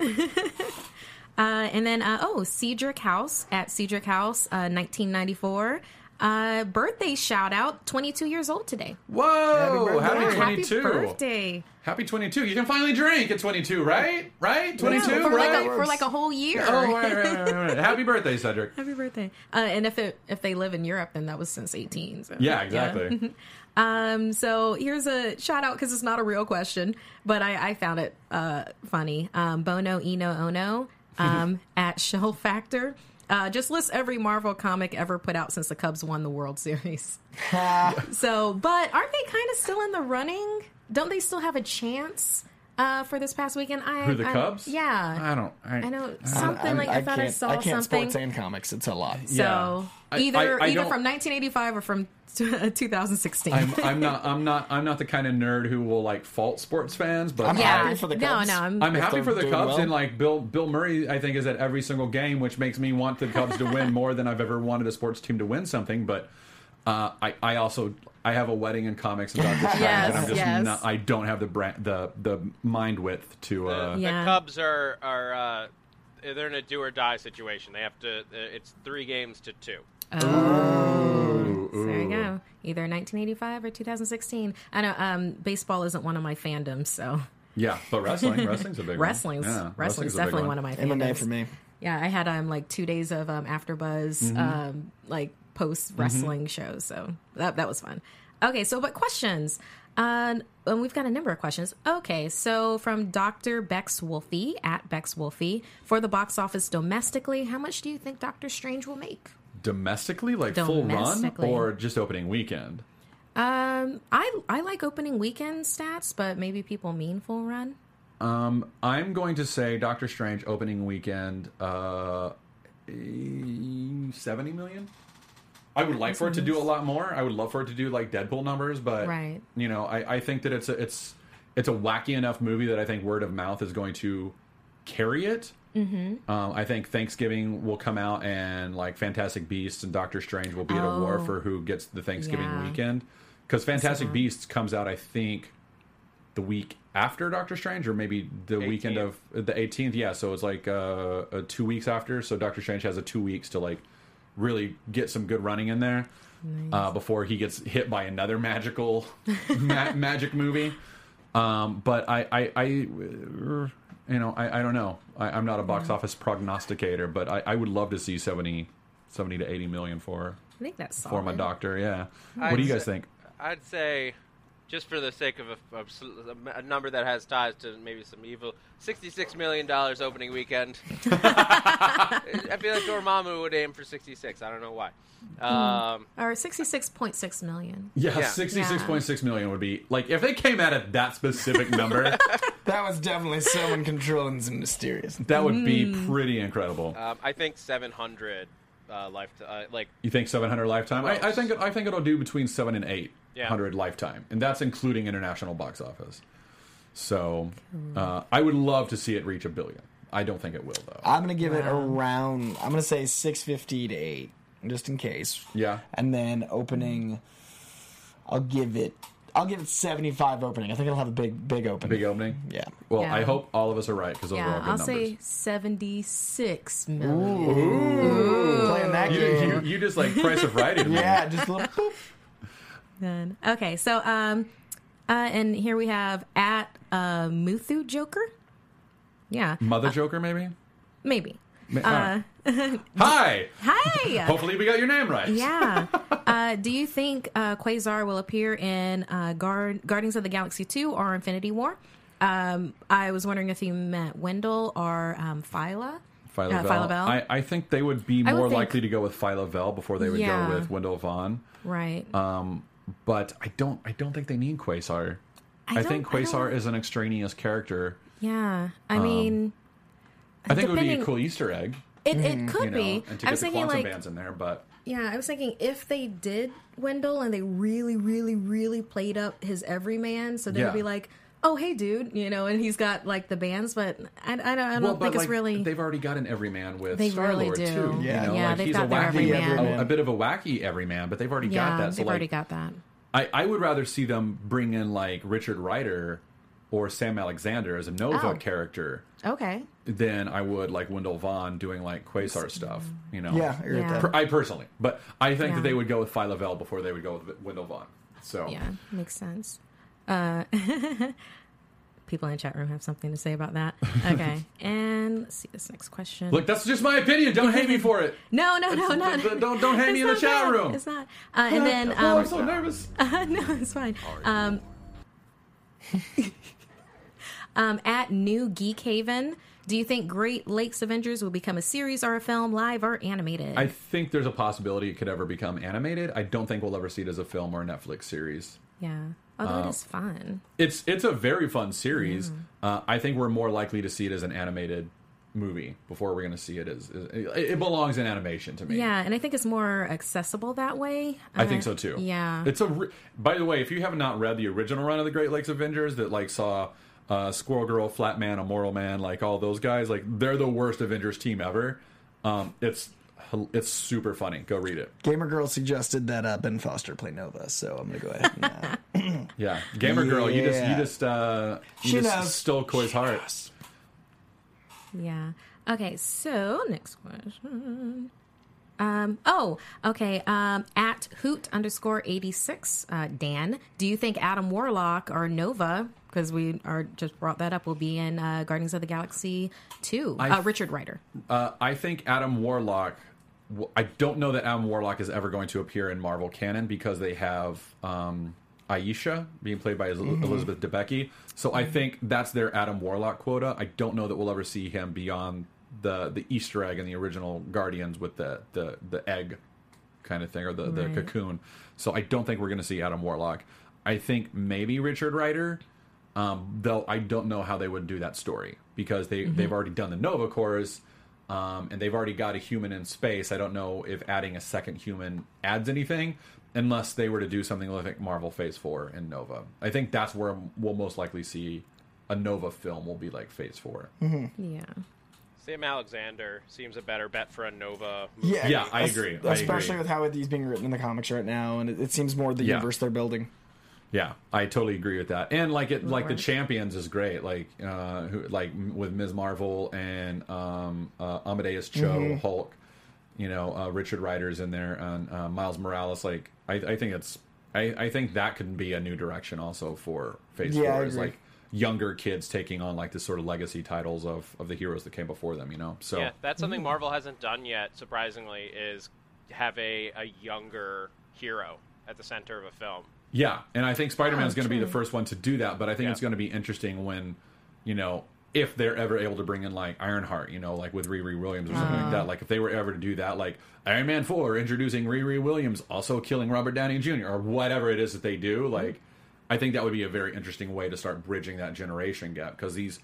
Uh, and then, uh, oh, Cedric House at Cedric House, uh, 1994. Uh, birthday shout out, 22 years old today. Whoa! Happy Happy, birthday. Happy 22. birthday. Happy 22. You can finally drink at 22, right? Right? 22, Yeah, for, right? like a, for like a whole year. oh, right, right, right, right, right. Happy birthday, Cedric. Happy birthday. Uh, and if it, if they live in Europe, then that was since 18. So. Yeah, exactly. [laughs] Um, so here's a shout out because it's not a real question, but I, I found it uh, funny. Um, Bono Eno Ono um, [laughs] at Shell Factor. Uh, just list every Marvel comic ever put out since the Cubs won the World Series. [laughs] so, but aren't they kind of still in the running? Don't they still have a chance uh, for this past weekend? I, Who, the I- Cubs? Yeah. I don't. I, I know something like I, thought I can't, saw I can't something. sports and comics. It's a lot. so Yeah. Either I- I either don't- from 1985 or from 2016. I'm, I'm not. [laughs] I'm not. I'm not the kind of nerd who will like fault sports fans, but I'm yeah. happy for the Cubs. no, I'm, I'm happy for the Cubs, well. and like Bill Bill Murray, I think is at every single game, which makes me want the Cubs to win [laughs] more than I've ever wanted a sports team to win something. But uh, I I also I have a wedding in comics and [laughs] Doctor Strange, and I'm just yes. not. I don't have the brand, the the mind width to. Uh, The, Yeah. the Cubs are are uh, they're in a do or die situation. They have to. Uh, it's three games to two. ooh, So there you go. Either 1985 or 2016. I know um, baseball isn't one of my fandoms, so Yeah, but wrestling, wrestling's a big wrestling's one. Yeah, wrestling's a definitely one. of my MMA fandoms. for me. Yeah, I had um like two days of um AfterBuzz um like post wrestling shows, so that that was fun. Okay, so but questions. Um, and we've got a number of questions. Okay, so from Dr. Bex Wolfie at Bex Wolfie for the box office domestically, how much do you think Doctor Strange will make? Domestically, like full run, or just opening weekend. Um, I I like opening weekend stats, but maybe people mean full run. Um, I'm going to say Doctor Strange opening weekend, uh, seventy million. I would like for it to do a lot more. I would love for it to do like Deadpool numbers, but Right. you know, I, I think that it's a it's it's a wacky enough movie that I think word of mouth is going to carry it. Mm-hmm. Um, I think Thanksgiving will come out and like Fantastic Beasts and Doctor Strange will be at a war Oh. for who gets the Thanksgiving Yeah. weekend because Fantastic that. Beasts comes out I think the week after Doctor Strange or maybe the weekend of the 18th. Yeah, so it's like uh, uh, two weeks after. So Doctor Strange has a two weeks to like really get some good running in there uh, before he gets hit by another magical [laughs] ma- magic movie. Um, but I, I, I, uh, you know, I, I don't know. I, I'm not a box office prognosticator, but I, I would love to see 70, 70 to 80 million for I think that's for my doctor. Yeah. I'd what do you guys say- think? I'd say, just for the sake of a, of s- a number that has ties to maybe some evil, sixty-six million dollars opening weekend. [laughs] I feel like Dormammu would aim for sixty-six. I don't know why. Um, Or sixty-six point six million. Yeah, Yeah. sixty-six point six million would be like if they came out at that specific [laughs] number, That was definitely someone controlling some mysterious. that would be Mm. pretty incredible. um, I think seven hundred uh, life uh, like You think seven hundred lifetime? I, I Gross. think I think it'll do between seven and eight hundred Yeah. lifetime, and that's including international box office. So uh, I would love to see it reach a billion. I don't think it will though. I'm gonna give it around. I'm gonna say 650 to eight, just in case. Yeah. And then opening, I'll give it. I'll give it 75 opening. I think it'll have a big, big opening. Big opening. Yeah. Well, Yeah. I hope all of us are right because those are all Yeah, good I'll numbers. say seventy-six million. Playing that you, game. you, you just like price of right. yeah, just a little. Boop. Then okay, so um, uh, and here we have at uh Muthu Joker. Yeah, Mother Joker, maybe. maybe. Uh, [laughs] Hi. hi. [laughs] Hopefully, we got your name right. Yeah. [laughs] Uh, do you think uh, Quasar will appear in uh, Guard- Guardians of the Galaxy 2 or Infinity War? Um, I was wondering if you meant Wendell or um, Phyla. Phyla Uh. Phyla? I, I think they would be I would more think- likely to go with Phyla Vel before they would Yeah. go with Wendell Vaughn. Right. Um, but I don't. I don't think they need Quasar. I I, think don't- I Quasar is an extraneous character. yeah. I mean, I think it would be a cool Easter egg. it, it mm-hmm. could You know, be. and to I get was the thinking quantum like, bands in there, but yeah, I was thinking if they did Wendell and they really, really, really played up his everyman, so they Yeah. would be like, "Oh, hey, dude," you know, and he's got like the bands, but I, I don't, I don't well, think it's like really. they've already got an everyman with They Star really Lord do. too. Yeah. you know? Yeah, like they've he's got a their wacky, everyman. a, a bit of a wacky everyman, but they've already yeah, got that. So they've like, already got that. I, I would rather see them bring in like Richard Ryder or Sam Alexander as a Nova Oh. character Okay. than I would like Wendell Vaughn doing like Quasar stuff. You know, Yeah, I Yeah. Per- I personally, but I think Yeah. that they would go with Phyla Vel before they would go with Wendell Vaughn. So Yeah, makes sense. Uh, [laughs] people in the chat room have something to say about that. Okay, [laughs] and let's see this next question. look, that's just my opinion. Don't hate me for it. [laughs] no, no, no, It's- no. don't- don't hate me in the chat bad. room. It's not. Uh, and then, oh, um, I'm so nervous. no, it's fine. Um, um, at New Geek Haven, do you think Great Lakes Avengers will become a series or a film, live or animated? I think there's a possibility it could ever become animated. I don't think we'll ever see it as a film or a Netflix series. yeah, although Uh, it is fun. It's it's a very fun series. Uh, I think we're more likely to see it as an animated movie before we're going to see it as, as it, it belongs in animation to me. Yeah, and I think it's more accessible that way. I think Uh, so too. Yeah. It's a. Re- By the way, if you have not read the original run of the Great Lakes Avengers, that like saw uh, Squirrel Girl, Flat Man, Immoral Man, like all those guys, like they're the worst Avengers team ever. Um, it's it's super funny. Go read it. Gamer Girl suggested that uh, Ben Foster play Nova, so I'm gonna go ahead. And, uh, [laughs] Yeah, Gamer Girl, you just you just uh, you She just knows. stole Coy's heart. Yeah. Okay, so next question. Um, oh, okay. Um, at hoot underscore 86, uh, Dan, do you think Adam Warlock or Nova, because we are just brought that up, will be in uh, Guardians of the Galaxy 2? I- uh, Richard Ryder. Uh, I think Adam Warlock. I don't know that Adam Warlock is ever going to appear in Marvel canon because they have um, Ayesha being played by El- Elizabeth Debicki. So I think that's their Adam Warlock quota. I don't know that we'll ever see him beyond the the Easter egg in the original Guardians with the the, the egg kind of thing or the, the cocoon. So I don't think we're going to see Adam Warlock. I think maybe Richard Ryder. Um, though I don't know how they would do that story because they they've already done the Nova Corps. um, and they've already got a human in space. I don't know if adding a second human adds anything, unless they were to do something like Marvel Phase Four in Nova. I think that's where we'll most likely see a Nova film. Will be like Phase 4 Yeah. Sam Alexander seems a better bet for a Nova. movie. Yeah, Yeah, I es- agree. I Especially agree. with how he's being written in the comics right now, and it, it seems more the Yeah. universe they're building. Yeah, I totally agree with that. And like it, like the champions is great. Like, uh, who, like with Ms. Marvel and um, uh, Amadeus Cho, Hulk. You know, uh, Richard Ryder's in there, and uh, Miles Morales. Like, I, I think it's, I, I think that could be a new direction also for Phase Yeah, Four. Is like younger kids taking on like the sort of legacy titles of of the heroes that came before them. You know, so Yeah, that's something Marvel hasn't done yet. Surprisingly, is have a, a younger hero at the center of a film. Yeah, and I think Spider Man's Oh, going to be the first one to do that, but I think Yeah. it's going to be interesting when, you know, if they're ever able to bring in like Ironheart, you know, like with Riri Williams or something Uh. like that. Like if they were ever to do that, like Iron Man Four introducing Riri Williams, also killing Robert Downey Jr. or whatever it is that they do, Mm-hmm. like I think that would be a very interesting way to start bridging that generation gap because these.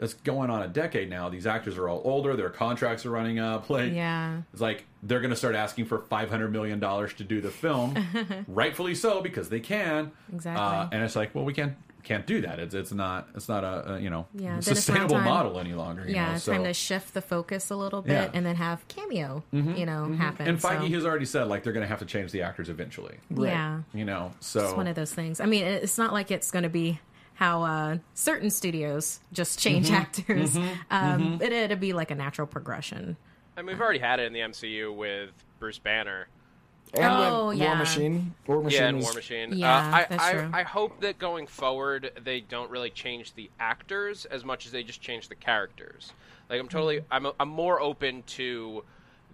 It's going on a decade now. These actors are all older. Their contracts are running up. [laughs] Like, Yeah. it's like they're going to start asking for five hundred million dollars to do the film, [laughs] rightfully so because they can. Exactly. Uh, and it's like, well, we can't can't do that. It's it's not it's not a, a you know Yeah, sustainable model any longer. You yeah, know? it's so. time to shift the focus a little bit Yeah. Mm-hmm. and then have cameo, you know, happen. and Feige so, has already said like they're going to have to change the actors eventually. yeah, You know, so it's one of those things. I mean, it's not like it's going to be how uh, certain studios just change Mm-hmm. actors. [laughs] Um, It, it'll be like a natural progression. I mean, we've already had it in the MCU with Bruce Banner. And Oh, with yeah. War Machine, War Machine, Yeah, and War Machine. Yeah, uh, I, that's I, true. I hope that going forward they don't really change the actors as much as they just change the characters. Like I'm totally, Mm-hmm. I'm, I'm more open to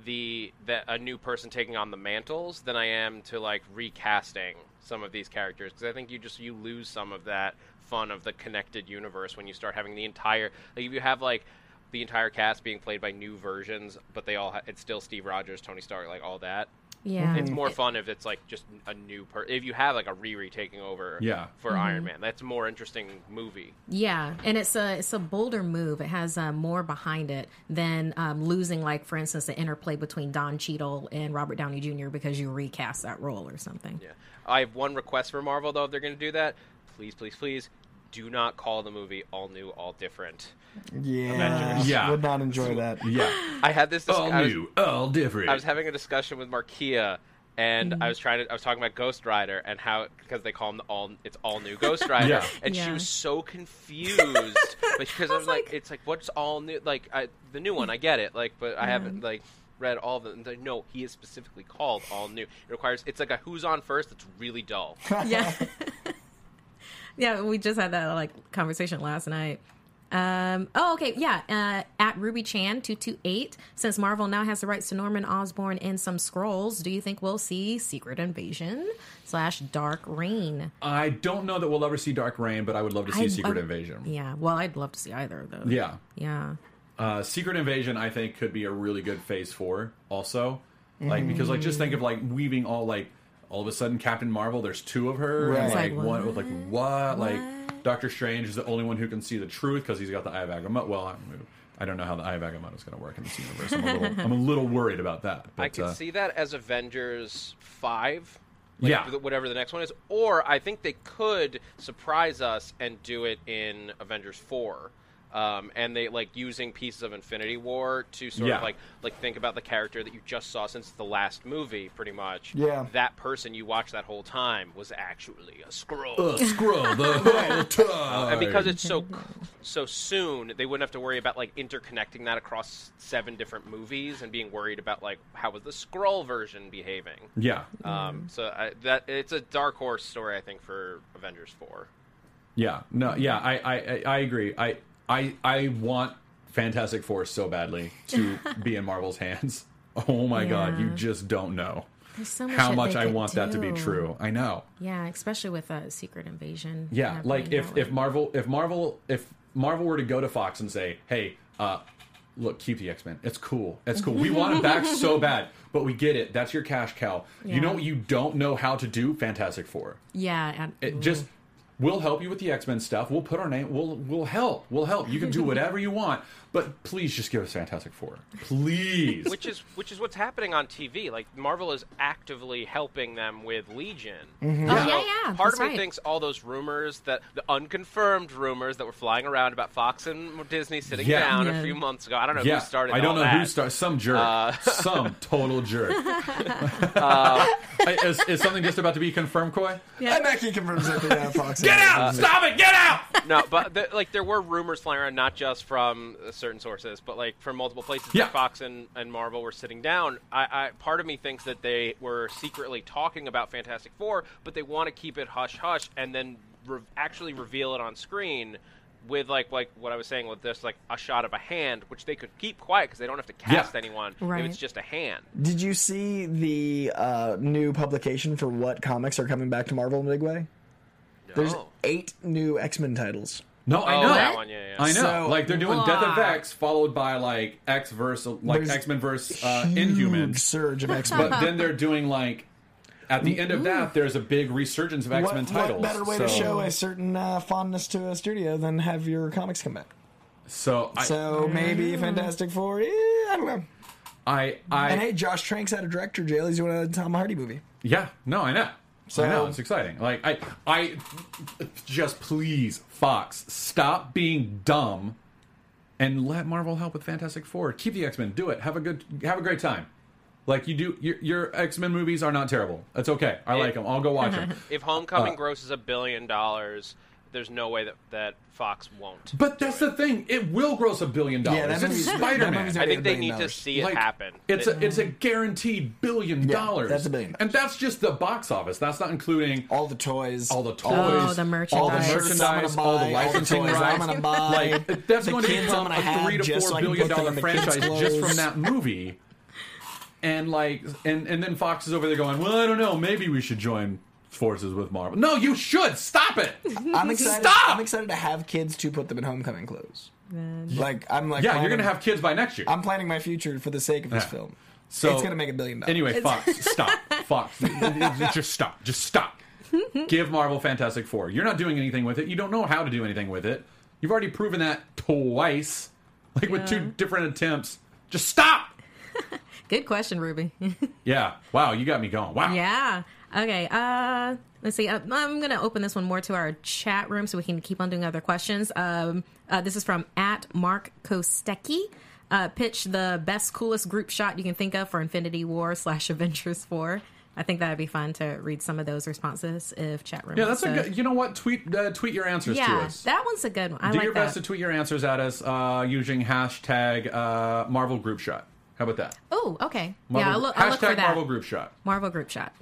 the that a new person taking on the mantles than I am to like recasting some of these characters because I think you just you lose some of that fun of the connected universe when you start having the entire like if you have like the entire cast being played by new versions, but they all ha- it's still Steve Rogers, Tony Stark, like all that. Yeah, It's more fun if it's like just a new per. If you have like a Riri taking over, Yeah. for Mm-hmm. Iron Man, that's a more interesting movie. Yeah, and it's a it's a bolder move. It has uh, more behind it than um, losing, like for instance, the interplay between Don Cheadle and Robert Downey Jr. because you recast that role or something. Yeah, I have one request for Marvel though. If they're going to do that, please, please, please, do not call the movie all new, all different. yeah, Avengers. Yeah. would not enjoy that. yeah, I had this. dis- all I was- new, all different. I was having a discussion with Markeia, and I was trying to. I was talking about Ghost Rider and how because they call him the all. It's all new Ghost [laughs] Rider, Yeah. and she was so confused [laughs] because I was like, like- it's like what's all new? Like I, the new one, I get it. Like, but I haven't like read all of them. And no, he is specifically called all new. It requires. It's like a who's on first. That's really dull. yeah [laughs] yeah we just had that like conversation last night um oh okay yeah uh at ruby chan 228 since marvel now has the rights to norman osborn and some Skrulls do you think we'll see secret invasion slash dark reign I don't know that we'll ever see Dark Reign, but I would love to see I- Secret I- Invasion. yeah well i'd love to see either of those Yeah. yeah Uh, Secret Invasion, I think, could be a really good Phase Four. Also, like because like just think of like weaving all like all of a sudden Captain Marvel. There's two of her, Right. and like, like, one what? like what? Like Doctor Strange is the only one who can see the truth because he's got the Eye of Agamotto. Well, I, I don't know how the Eye of Agamotto is going to work in this universe. I'm a little, I'm a little worried about that. But, I could uh, see that as Avengers five. like, Yeah. whatever the next one is, or I think they could surprise us and do it in Avengers four, um, and they like using pieces of Infinity War to sort Yeah. of like like think about the character that you just saw since the last movie, pretty much. Yeah. that person you watched that whole time was actually a Skrull. uh, Skrull the [laughs] whole time. and because it's so so soon, they wouldn't have to worry about like interconnecting that across seven different movies and being worried about like how was the Skrull version behaving. yeah, Um, so I, that it's a dark horse story, I think, for Avengers Four. Yeah, no, yeah, I, I, I- I agree. I, I, I want Fantastic Four so badly to [laughs] be in Marvel's hands. Oh my god, you just don't know so much how much I want that to be true. I know. yeah especially with uh, secret invasion Yeah, like if that way. if Marvel if Marvel if Marvel were to go to Fox and say, "Hey, uh, look, keep the X Men. It's cool. It's cool. We want it back [laughs] so bad, but we get it. That's your cash cow. You know what? You don't know how to do Fantastic Four. yeah and, It just We'll help you with the X Men stuff. We'll put our name. We'll we'll help. We'll help. You can do [laughs] whatever you want, but please just give us Fantastic Four, please. which is which is what's happening on TV. Like Marvel is actively helping them with Legion. Oh, yeah, So yeah. Part that's of me right. thinks all those rumors that the unconfirmed rumors that were flying around about Fox and Disney sitting Yeah. down Yeah. a few months ago. I don't know yeah, who started. I don't all know that. who started. Some jerk. Uh, [laughs] some total jerk. [laughs] is, is something just about to be confirmed, Coy? Yeah. And Mackie confirms that the uh, Fox. Get out! Stop it! Get out! [laughs] no, but the, like there were rumors flying around, not just from uh, certain sources, but like from multiple places. Yeah. That Fox and, and Marvel were sitting down. I, I part of me thinks that they were secretly talking about Fantastic Four, but they want to keep it hush hush and then re- actually reveal it on screen. With like like what I was saying with this like a shot of a hand, which they could keep quiet because they don't have to cast Yeah. anyone Right. if it's just a hand. Did you see the uh, new publication for what comics are coming back to Marvel in a big way? There's No. eight new X Men titles. No, I Oh, know that one, yeah, yeah. I know. So- like they're doing Death of X, followed by like X verse, like There's X Men verse uh, Huge Inhumans. surge of X Men. But then they're doing like at the end of that, there's a big resurgence of X Men what, titles. what better way so, to show a certain uh, fondness to a studio than have your comics come back? So I, So maybe Fantastic Four. Eh, I don't know. I, I, And hey, Josh Trank's had a director. Jail. He's doing a Tom Hardy movie. yeah, no, I know. So- I know it's exciting. Like I, I, just please, Fox, stop being dumb, and let Marvel help with Fantastic Four. Keep the X Men. Do it. Have a good, have a great time. Like you do, your, your X Men movies are not terrible. It's okay. I like them. I'll go watch them. [laughs] If Homecoming Uh, grosses a billion dollars, there's no way that, that Fox won't. But that's the thing; it will gross a billion dollars. Yeah, that it's movie's- Spider Man. movie's I think they billion need to see it like, happen. It's a it's a guaranteed billion Yeah, dollars. that's a billion dollars. and that's just the box office. That's not including All the toys. all the oh, toys, Oh, the all the merchandise. I'm merchandise, gonna all the buy, licensing toys rights. I'm gonna buy. Like that's the going to kids become I'm gonna a three to just four so I can billion put them dollar in the kids' franchise just from that movie. And like, and and then Fox is over there going, well, I don't know, maybe we should join forces with Marvel. No, you should stop it. [laughs] I'm excited. Stop! I'm excited to have kids to put them in homecoming clothes. Like I'm like Yeah, planning, you're going to have kids by next year. I'm planning my future for the sake of this Yeah. film. So it's gonna make a billion dollars. Anyway, Fox, [laughs] stop. Fox, just stop. Just stop. [laughs] Give Marvel Fantastic Four. You're not doing anything with it. You don't know how to do anything with it. You've already proven that twice, like with two different attempts. Just stop. Good question, Ruby. Yeah. Wow. You got me going. Wow. yeah. Okay. Uh, let's see. Uh, I'm going to open this one more to our chat room so we can keep on doing other questions. Um, uh, this is from at Mark Kostecki. Uh, pitch the best, coolest group shot you can think of for Infinity War slash Avengers 4. I think that'd be fun to read some of those responses if chat room. Yeah, that's a good. You know what? Tweet uh, tweet your answers to Yeah, us. that one's a good one. I Do like your that. best to tweet your answers at us uh, using hashtag uh, Marvel Group Shot. How about that? Oh, okay. Marvel, yeah, I'll look, I'll look for that. Marvel Group Shot. Marvel group shot.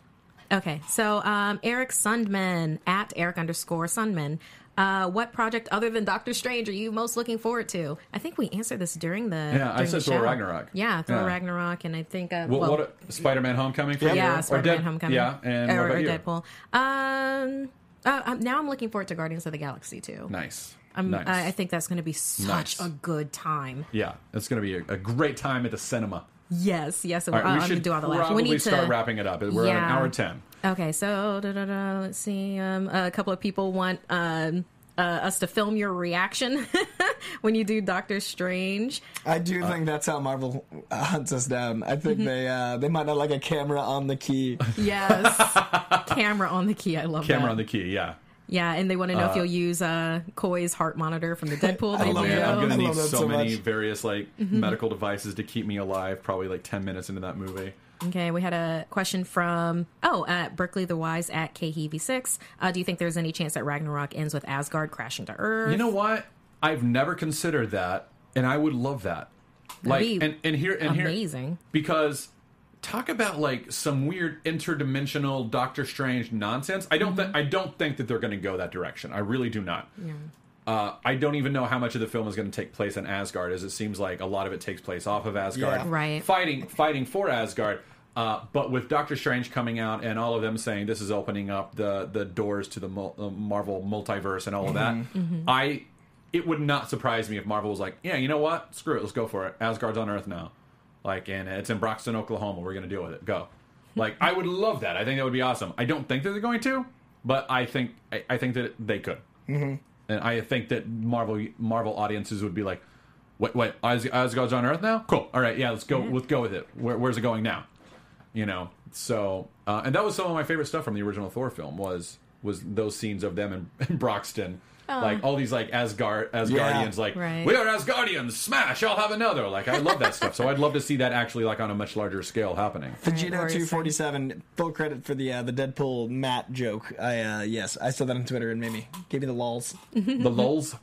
Okay, so um, Eric Sundman at Eric underscore Sundman. Uh, what project other than Doctor Strange are you most looking forward to? I think we answered this during the Yeah, I said the Thor. Ragnarok. Yeah, Thor Yeah. Ragnarok, and I think uh, What, well, what Spider-Man: Homecoming for you? yeah, Spider-Man: Dead- Homecoming. Yeah, and or, or? Deadpool. Um, uh, um, now I'm looking forward to Guardians of the Galaxy too. Nice. I'm, nice. I, I think that's going to be such Nice. a good time. Yeah, it's going to be a, a great time at the cinema. Yes, yes. All right, I'm we gonna should do all the laughing. probably We need start to wrapping it up. We're at an hour ten. Okay, so da, da, da, let's see. Um, a couple of people want um, uh, us to film your reaction [laughs] when you do Doctor Strange. I do think that's how Marvel uh, hunts us down. I Mm-hmm. think they uh, they might not like a camera on the key. Yes, [laughs] camera on the key. I love Camera that. on the key. Yeah. Yeah, and they want to know if you'll use uh, Coy's heart monitor from the [laughs] Deadpool I love that. I'm going to need so, so many various like [laughs] Mm-hmm. medical devices to keep me alive. Probably like ten minutes into that movie. Okay, we had a question from oh at Berkeley the Wise at KHV6. Uh, do you think there's any chance that Ragnarok ends with Asgard crashing to Earth? You know what? I've never considered that, and I would love that. Like, be and, and here and here amazing. because talk about like some weird interdimensional Doctor Strange nonsense. I don't Mm-hmm. think I don't think that they're going to go that direction. I really do not. Uh, I don't even know how much of the film is going to take place in Asgard, as it seems like a lot of it takes place off of Asgard, Yeah. Right. Fighting, fighting for Asgard. Uh, but with Doctor Strange coming out and all of them saying this is opening up the the doors to the mul- uh, Marvel multiverse and all of that, Mm-hmm. I it would not surprise me if Marvel was like, yeah, you know what, screw it, let's go for it. Asgard's on Earth now, like, and it's in Broxton, Oklahoma. We're going to deal with it. Go. Like, I would love that. I think that would be awesome. I don't think that they're going to, but I think I, I think that they could, mm-hmm. and I think that Marvel Marvel audiences would be like, wait, wait, As- Asgard's on Earth now? Cool. All right, yeah, let's go. Let's go with it. Where, where's it going now? You know. So, uh, and that was some of my favorite stuff from the original Thor film was was those scenes of them in, [laughs] in Broxton. Like all these like Asgard Asgardians, like Right. we are Asgardians. Smash! I'll have another. Like I love that stuff. So I'd love to see that actually like on a much larger scale happening. Vegeta two forty seven. Full credit for the uh, the Deadpool Matt joke. I uh, yes, I saw that on Twitter and made me gave me the lols. the lulls.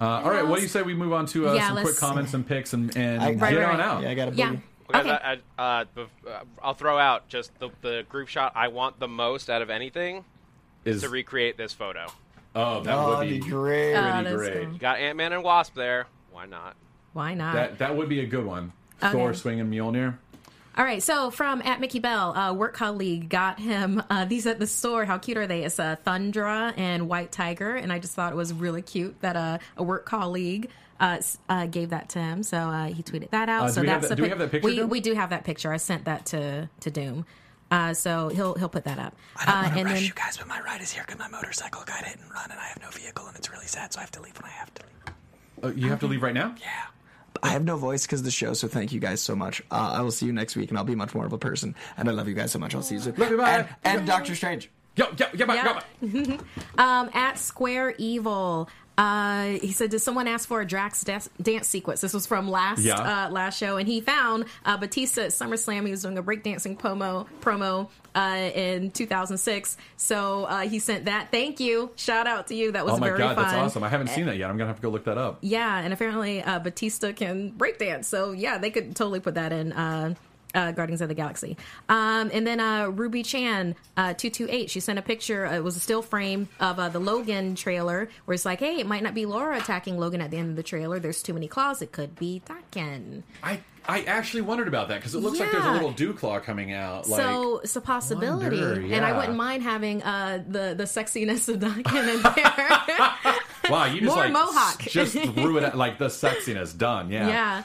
Uh, all right, what do you say we move on to uh, Yeah, some quick comments and picks and, and I- get Right, on right. out? Yeah, I got a Yeah. boogie. Because Okay. I, I, uh, bef- uh, I'll throw out just the, the group shot I want the most out of anything Is to recreate this photo. Oh that Oh, would be be great. Oh, pretty that's great. cool. Got Ant Man and Wasp there. Why not? Why not? That that would be a good one. Okay. Thor swinging Mjolnir. All right, so from at Mickey Bell, uh, work colleague got him uh, these at the store. How cute are they? It's a Thundra and White Tiger, and I just thought it was really cute that uh, a work colleague uh, uh, gave that to him. So uh, he tweeted that out. Uh, do so we have that's that- the do we have that picture, We, we do have that picture. I sent that to to Doom. Uh, so he'll he'll put that up. I don't uh, want to and rush then you guys, but my ride is here because my motorcycle got hit and run, and I have no vehicle, and it's really sad. So I have to leave when I have to. Uh, you have to leave right now. Yeah. I have no voice because of the show, so thank you guys so much. Uh, I will see you next week, and I'll be much more of a person. And I love you guys so much. I'll see you soon. Love you, bye. And, and Doctor Strange. Yo, yo, yeah, bye, Yeah. go, bye. [laughs] Um, at Square Evil, uh, he said, "Did someone ask for a Drax dance, dance sequence?" This was from last Yeah. uh, last show, and he found uh, Batista at SummerSlam. He was doing a breakdancing promo promo uh, in 2006. So uh, he sent that. Thank you, shout out to you. That was Oh my very god, fun. that's awesome! I haven't seen that yet. I'm gonna have to go look that up. Yeah, and apparently uh, Batista can breakdance. So yeah, they could totally put that in uh, Guardians of the Galaxy. Um, and then uh, Ruby Chan uh, two two eight. She sent a picture. Uh, it was a still frame of uh, the Logan trailer, where it's like, hey, it might not be Laura attacking Logan at the end of the trailer. There's too many claws. It could be Daken. I I actually wondered about that because it looks like there's a little dew claw coming out. Like, so it's a possibility, wonder, and I wouldn't mind having uh, the the sexiness of Daken in there. [laughs] wow, you just More like mohawk. just threw it at, like the sexiness done. Yeah. Yeah.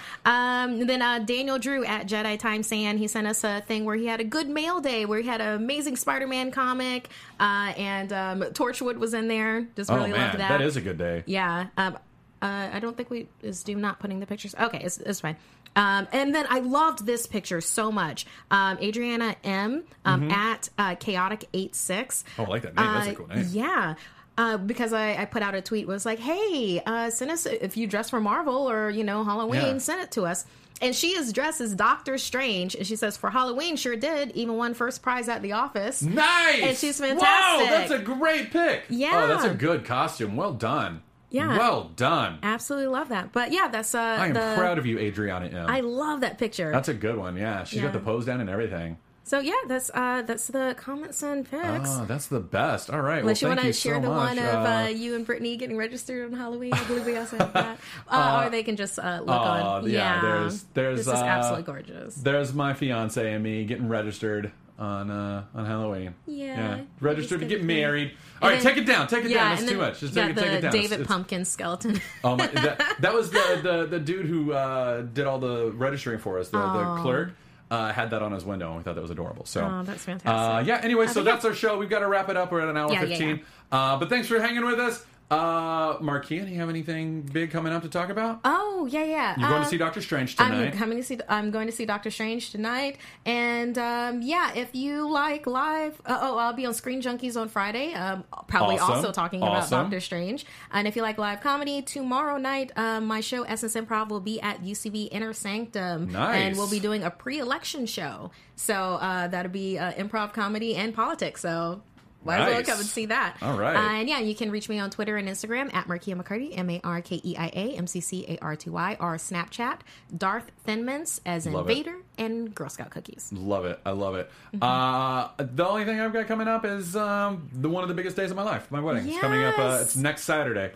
Um, then uh, Daniel Drew at Jedi Time Sand, he sent us a thing where he had a good mail day where he had an amazing Spider Man comic, uh, and um, Torchwood was in there. Just Oh really man, loved that. that is a good day. Yeah. Um, uh, I don't think we is Doom not putting the pictures. Okay, it's, it's fine. Um, and then I loved this picture so much. Um, Adriana M um, at uh, chaotic eight six. Mm-hmm. Oh, I like that name. That's a cool name. Yeah. Uh, because I, I put out a tweet was like, "Hey, uh, send us if you dress for Marvel or you know Halloween, Yeah. send it to us." And she is dressed as Doctor Strange, and she says, "For Halloween, sure did. Even won first prize at the office." Nice. And she's Whoa, fantastic. that's a great pick. Yeah. Oh, that's a good costume. Well done. Yeah. Well done. Absolutely love that. But yeah, that's uh, I am the, proud of you, Adriana M. I love that picture. That's a good one. Yeah, she's got the pose down and everything. So yeah, that's uh, that's the comments and picks. Oh, that's the best. All right. Unless well, you want to share so the much. one of Uh, uh, you and Brittany getting registered on Halloween, I believe we also have that. [laughs] Uh, or they can just uh, look uh, on. yeah, there's- there's, this is uh, absolutely gorgeous. There's my fiance and me getting registered on uh, on Halloween. Yeah. yeah. registered to get married. All right, then- take it down. Take it yeah, down. That's too much. Just take it, take the it down. David It's- it's- Pumpkin skeleton. Oh my! That, that was the, [laughs] the the dude who uh, did all the registering for us. The, the clerk uh, had that on his window, and we thought that was adorable. So, Oh, that's fantastic. Uh, yeah. Anyway, so yeah. that's our show. We've got to wrap it up. We're at an hour Yeah, yeah, fifteen. Uh, but thanks for hanging with us. Uh, Markeia, do you have anything big coming up to talk about? oh yeah, yeah. You're going Um, to see Doctor Strange tonight. I'm coming to see. I'm going to see Doctor Strange tonight, and um, yeah, if you like live, uh, oh, I'll be on Screen Junkies on Friday. Um, probably Awesome. also talking about Doctor Strange. And if you like live comedy, tomorrow night, um, my show Essence Improv will be at UCB Inner Sanctum, Nice. and we'll be doing a pre-election show. So uh, that'll be uh, improv comedy and politics. So. Might as well Nice. come and see that. All right. Uh, and yeah, you can reach me on Twitter and Instagram at Markeia McCarty, M A R K E I A M C C A R T Y, or Snapchat, Darth Thinmans, as in Love it. Vader, and Girl Scout cookies. Love it. I love it. Mm-hmm. Uh, the only thing I've got coming up is um, the one of the biggest days of my life. My wedding. It's coming up. Uh, it's next Saturday.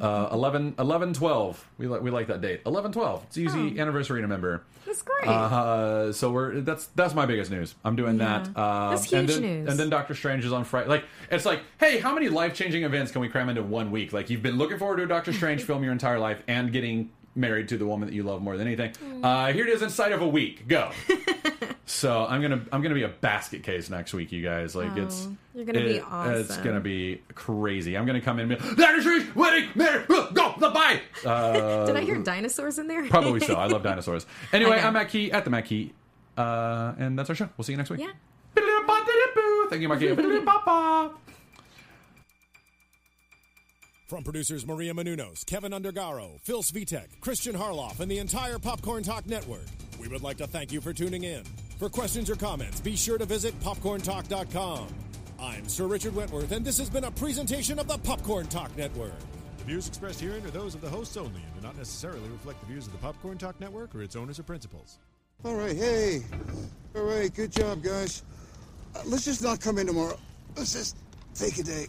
Uh, 11, 11 12. We, li- we like that date. 11 12. It's easy Oh. anniversary to remember. That's great. Uh, so we're that's that's my biggest news. I'm doing Yeah. that. Uh, That's and huge then, news. And then Doctor Strange is on Friday. Like it's like, hey, how many life changing events can we cram into one week? Like you've been looking forward to a Doctor Strange [laughs] film your entire life and getting married to the woman that you love more than anything. Mm. Uh, here it is inside of a week. Go. [laughs] so I'm gonna I'm gonna be a basket case next week, you guys. Like it's Oh, You're gonna be It- awesome. It's gonna be crazy. I'm gonna come in and be that is Reese winning. There, go the bye. Uh, Did I hear dinosaurs in there? probably so. I love [laughs] dinosaurs. Anyway, Okay. I'm Matt Key at the Matt Key, uh, and that's our show. We'll see you next week. Yeah. Thank you, Marky. [laughs] From producers Maria Menounos, Kevin Undergaro, Phil Svitek, Christian Harloff, and the entire Popcorn Talk Network, we would like to thank you for tuning in. For questions or comments, be sure to visit popcorntalk.com. I'm Sir Richard Wentworth, and this has been a presentation of the Popcorn Talk Network. The views expressed herein are those of the hosts only and do not necessarily reflect the views of the Popcorn Talk Network or its owners or principals. All right, hey. All right, good job, guys. Uh, let's just not come in tomorrow. Let's just take a day.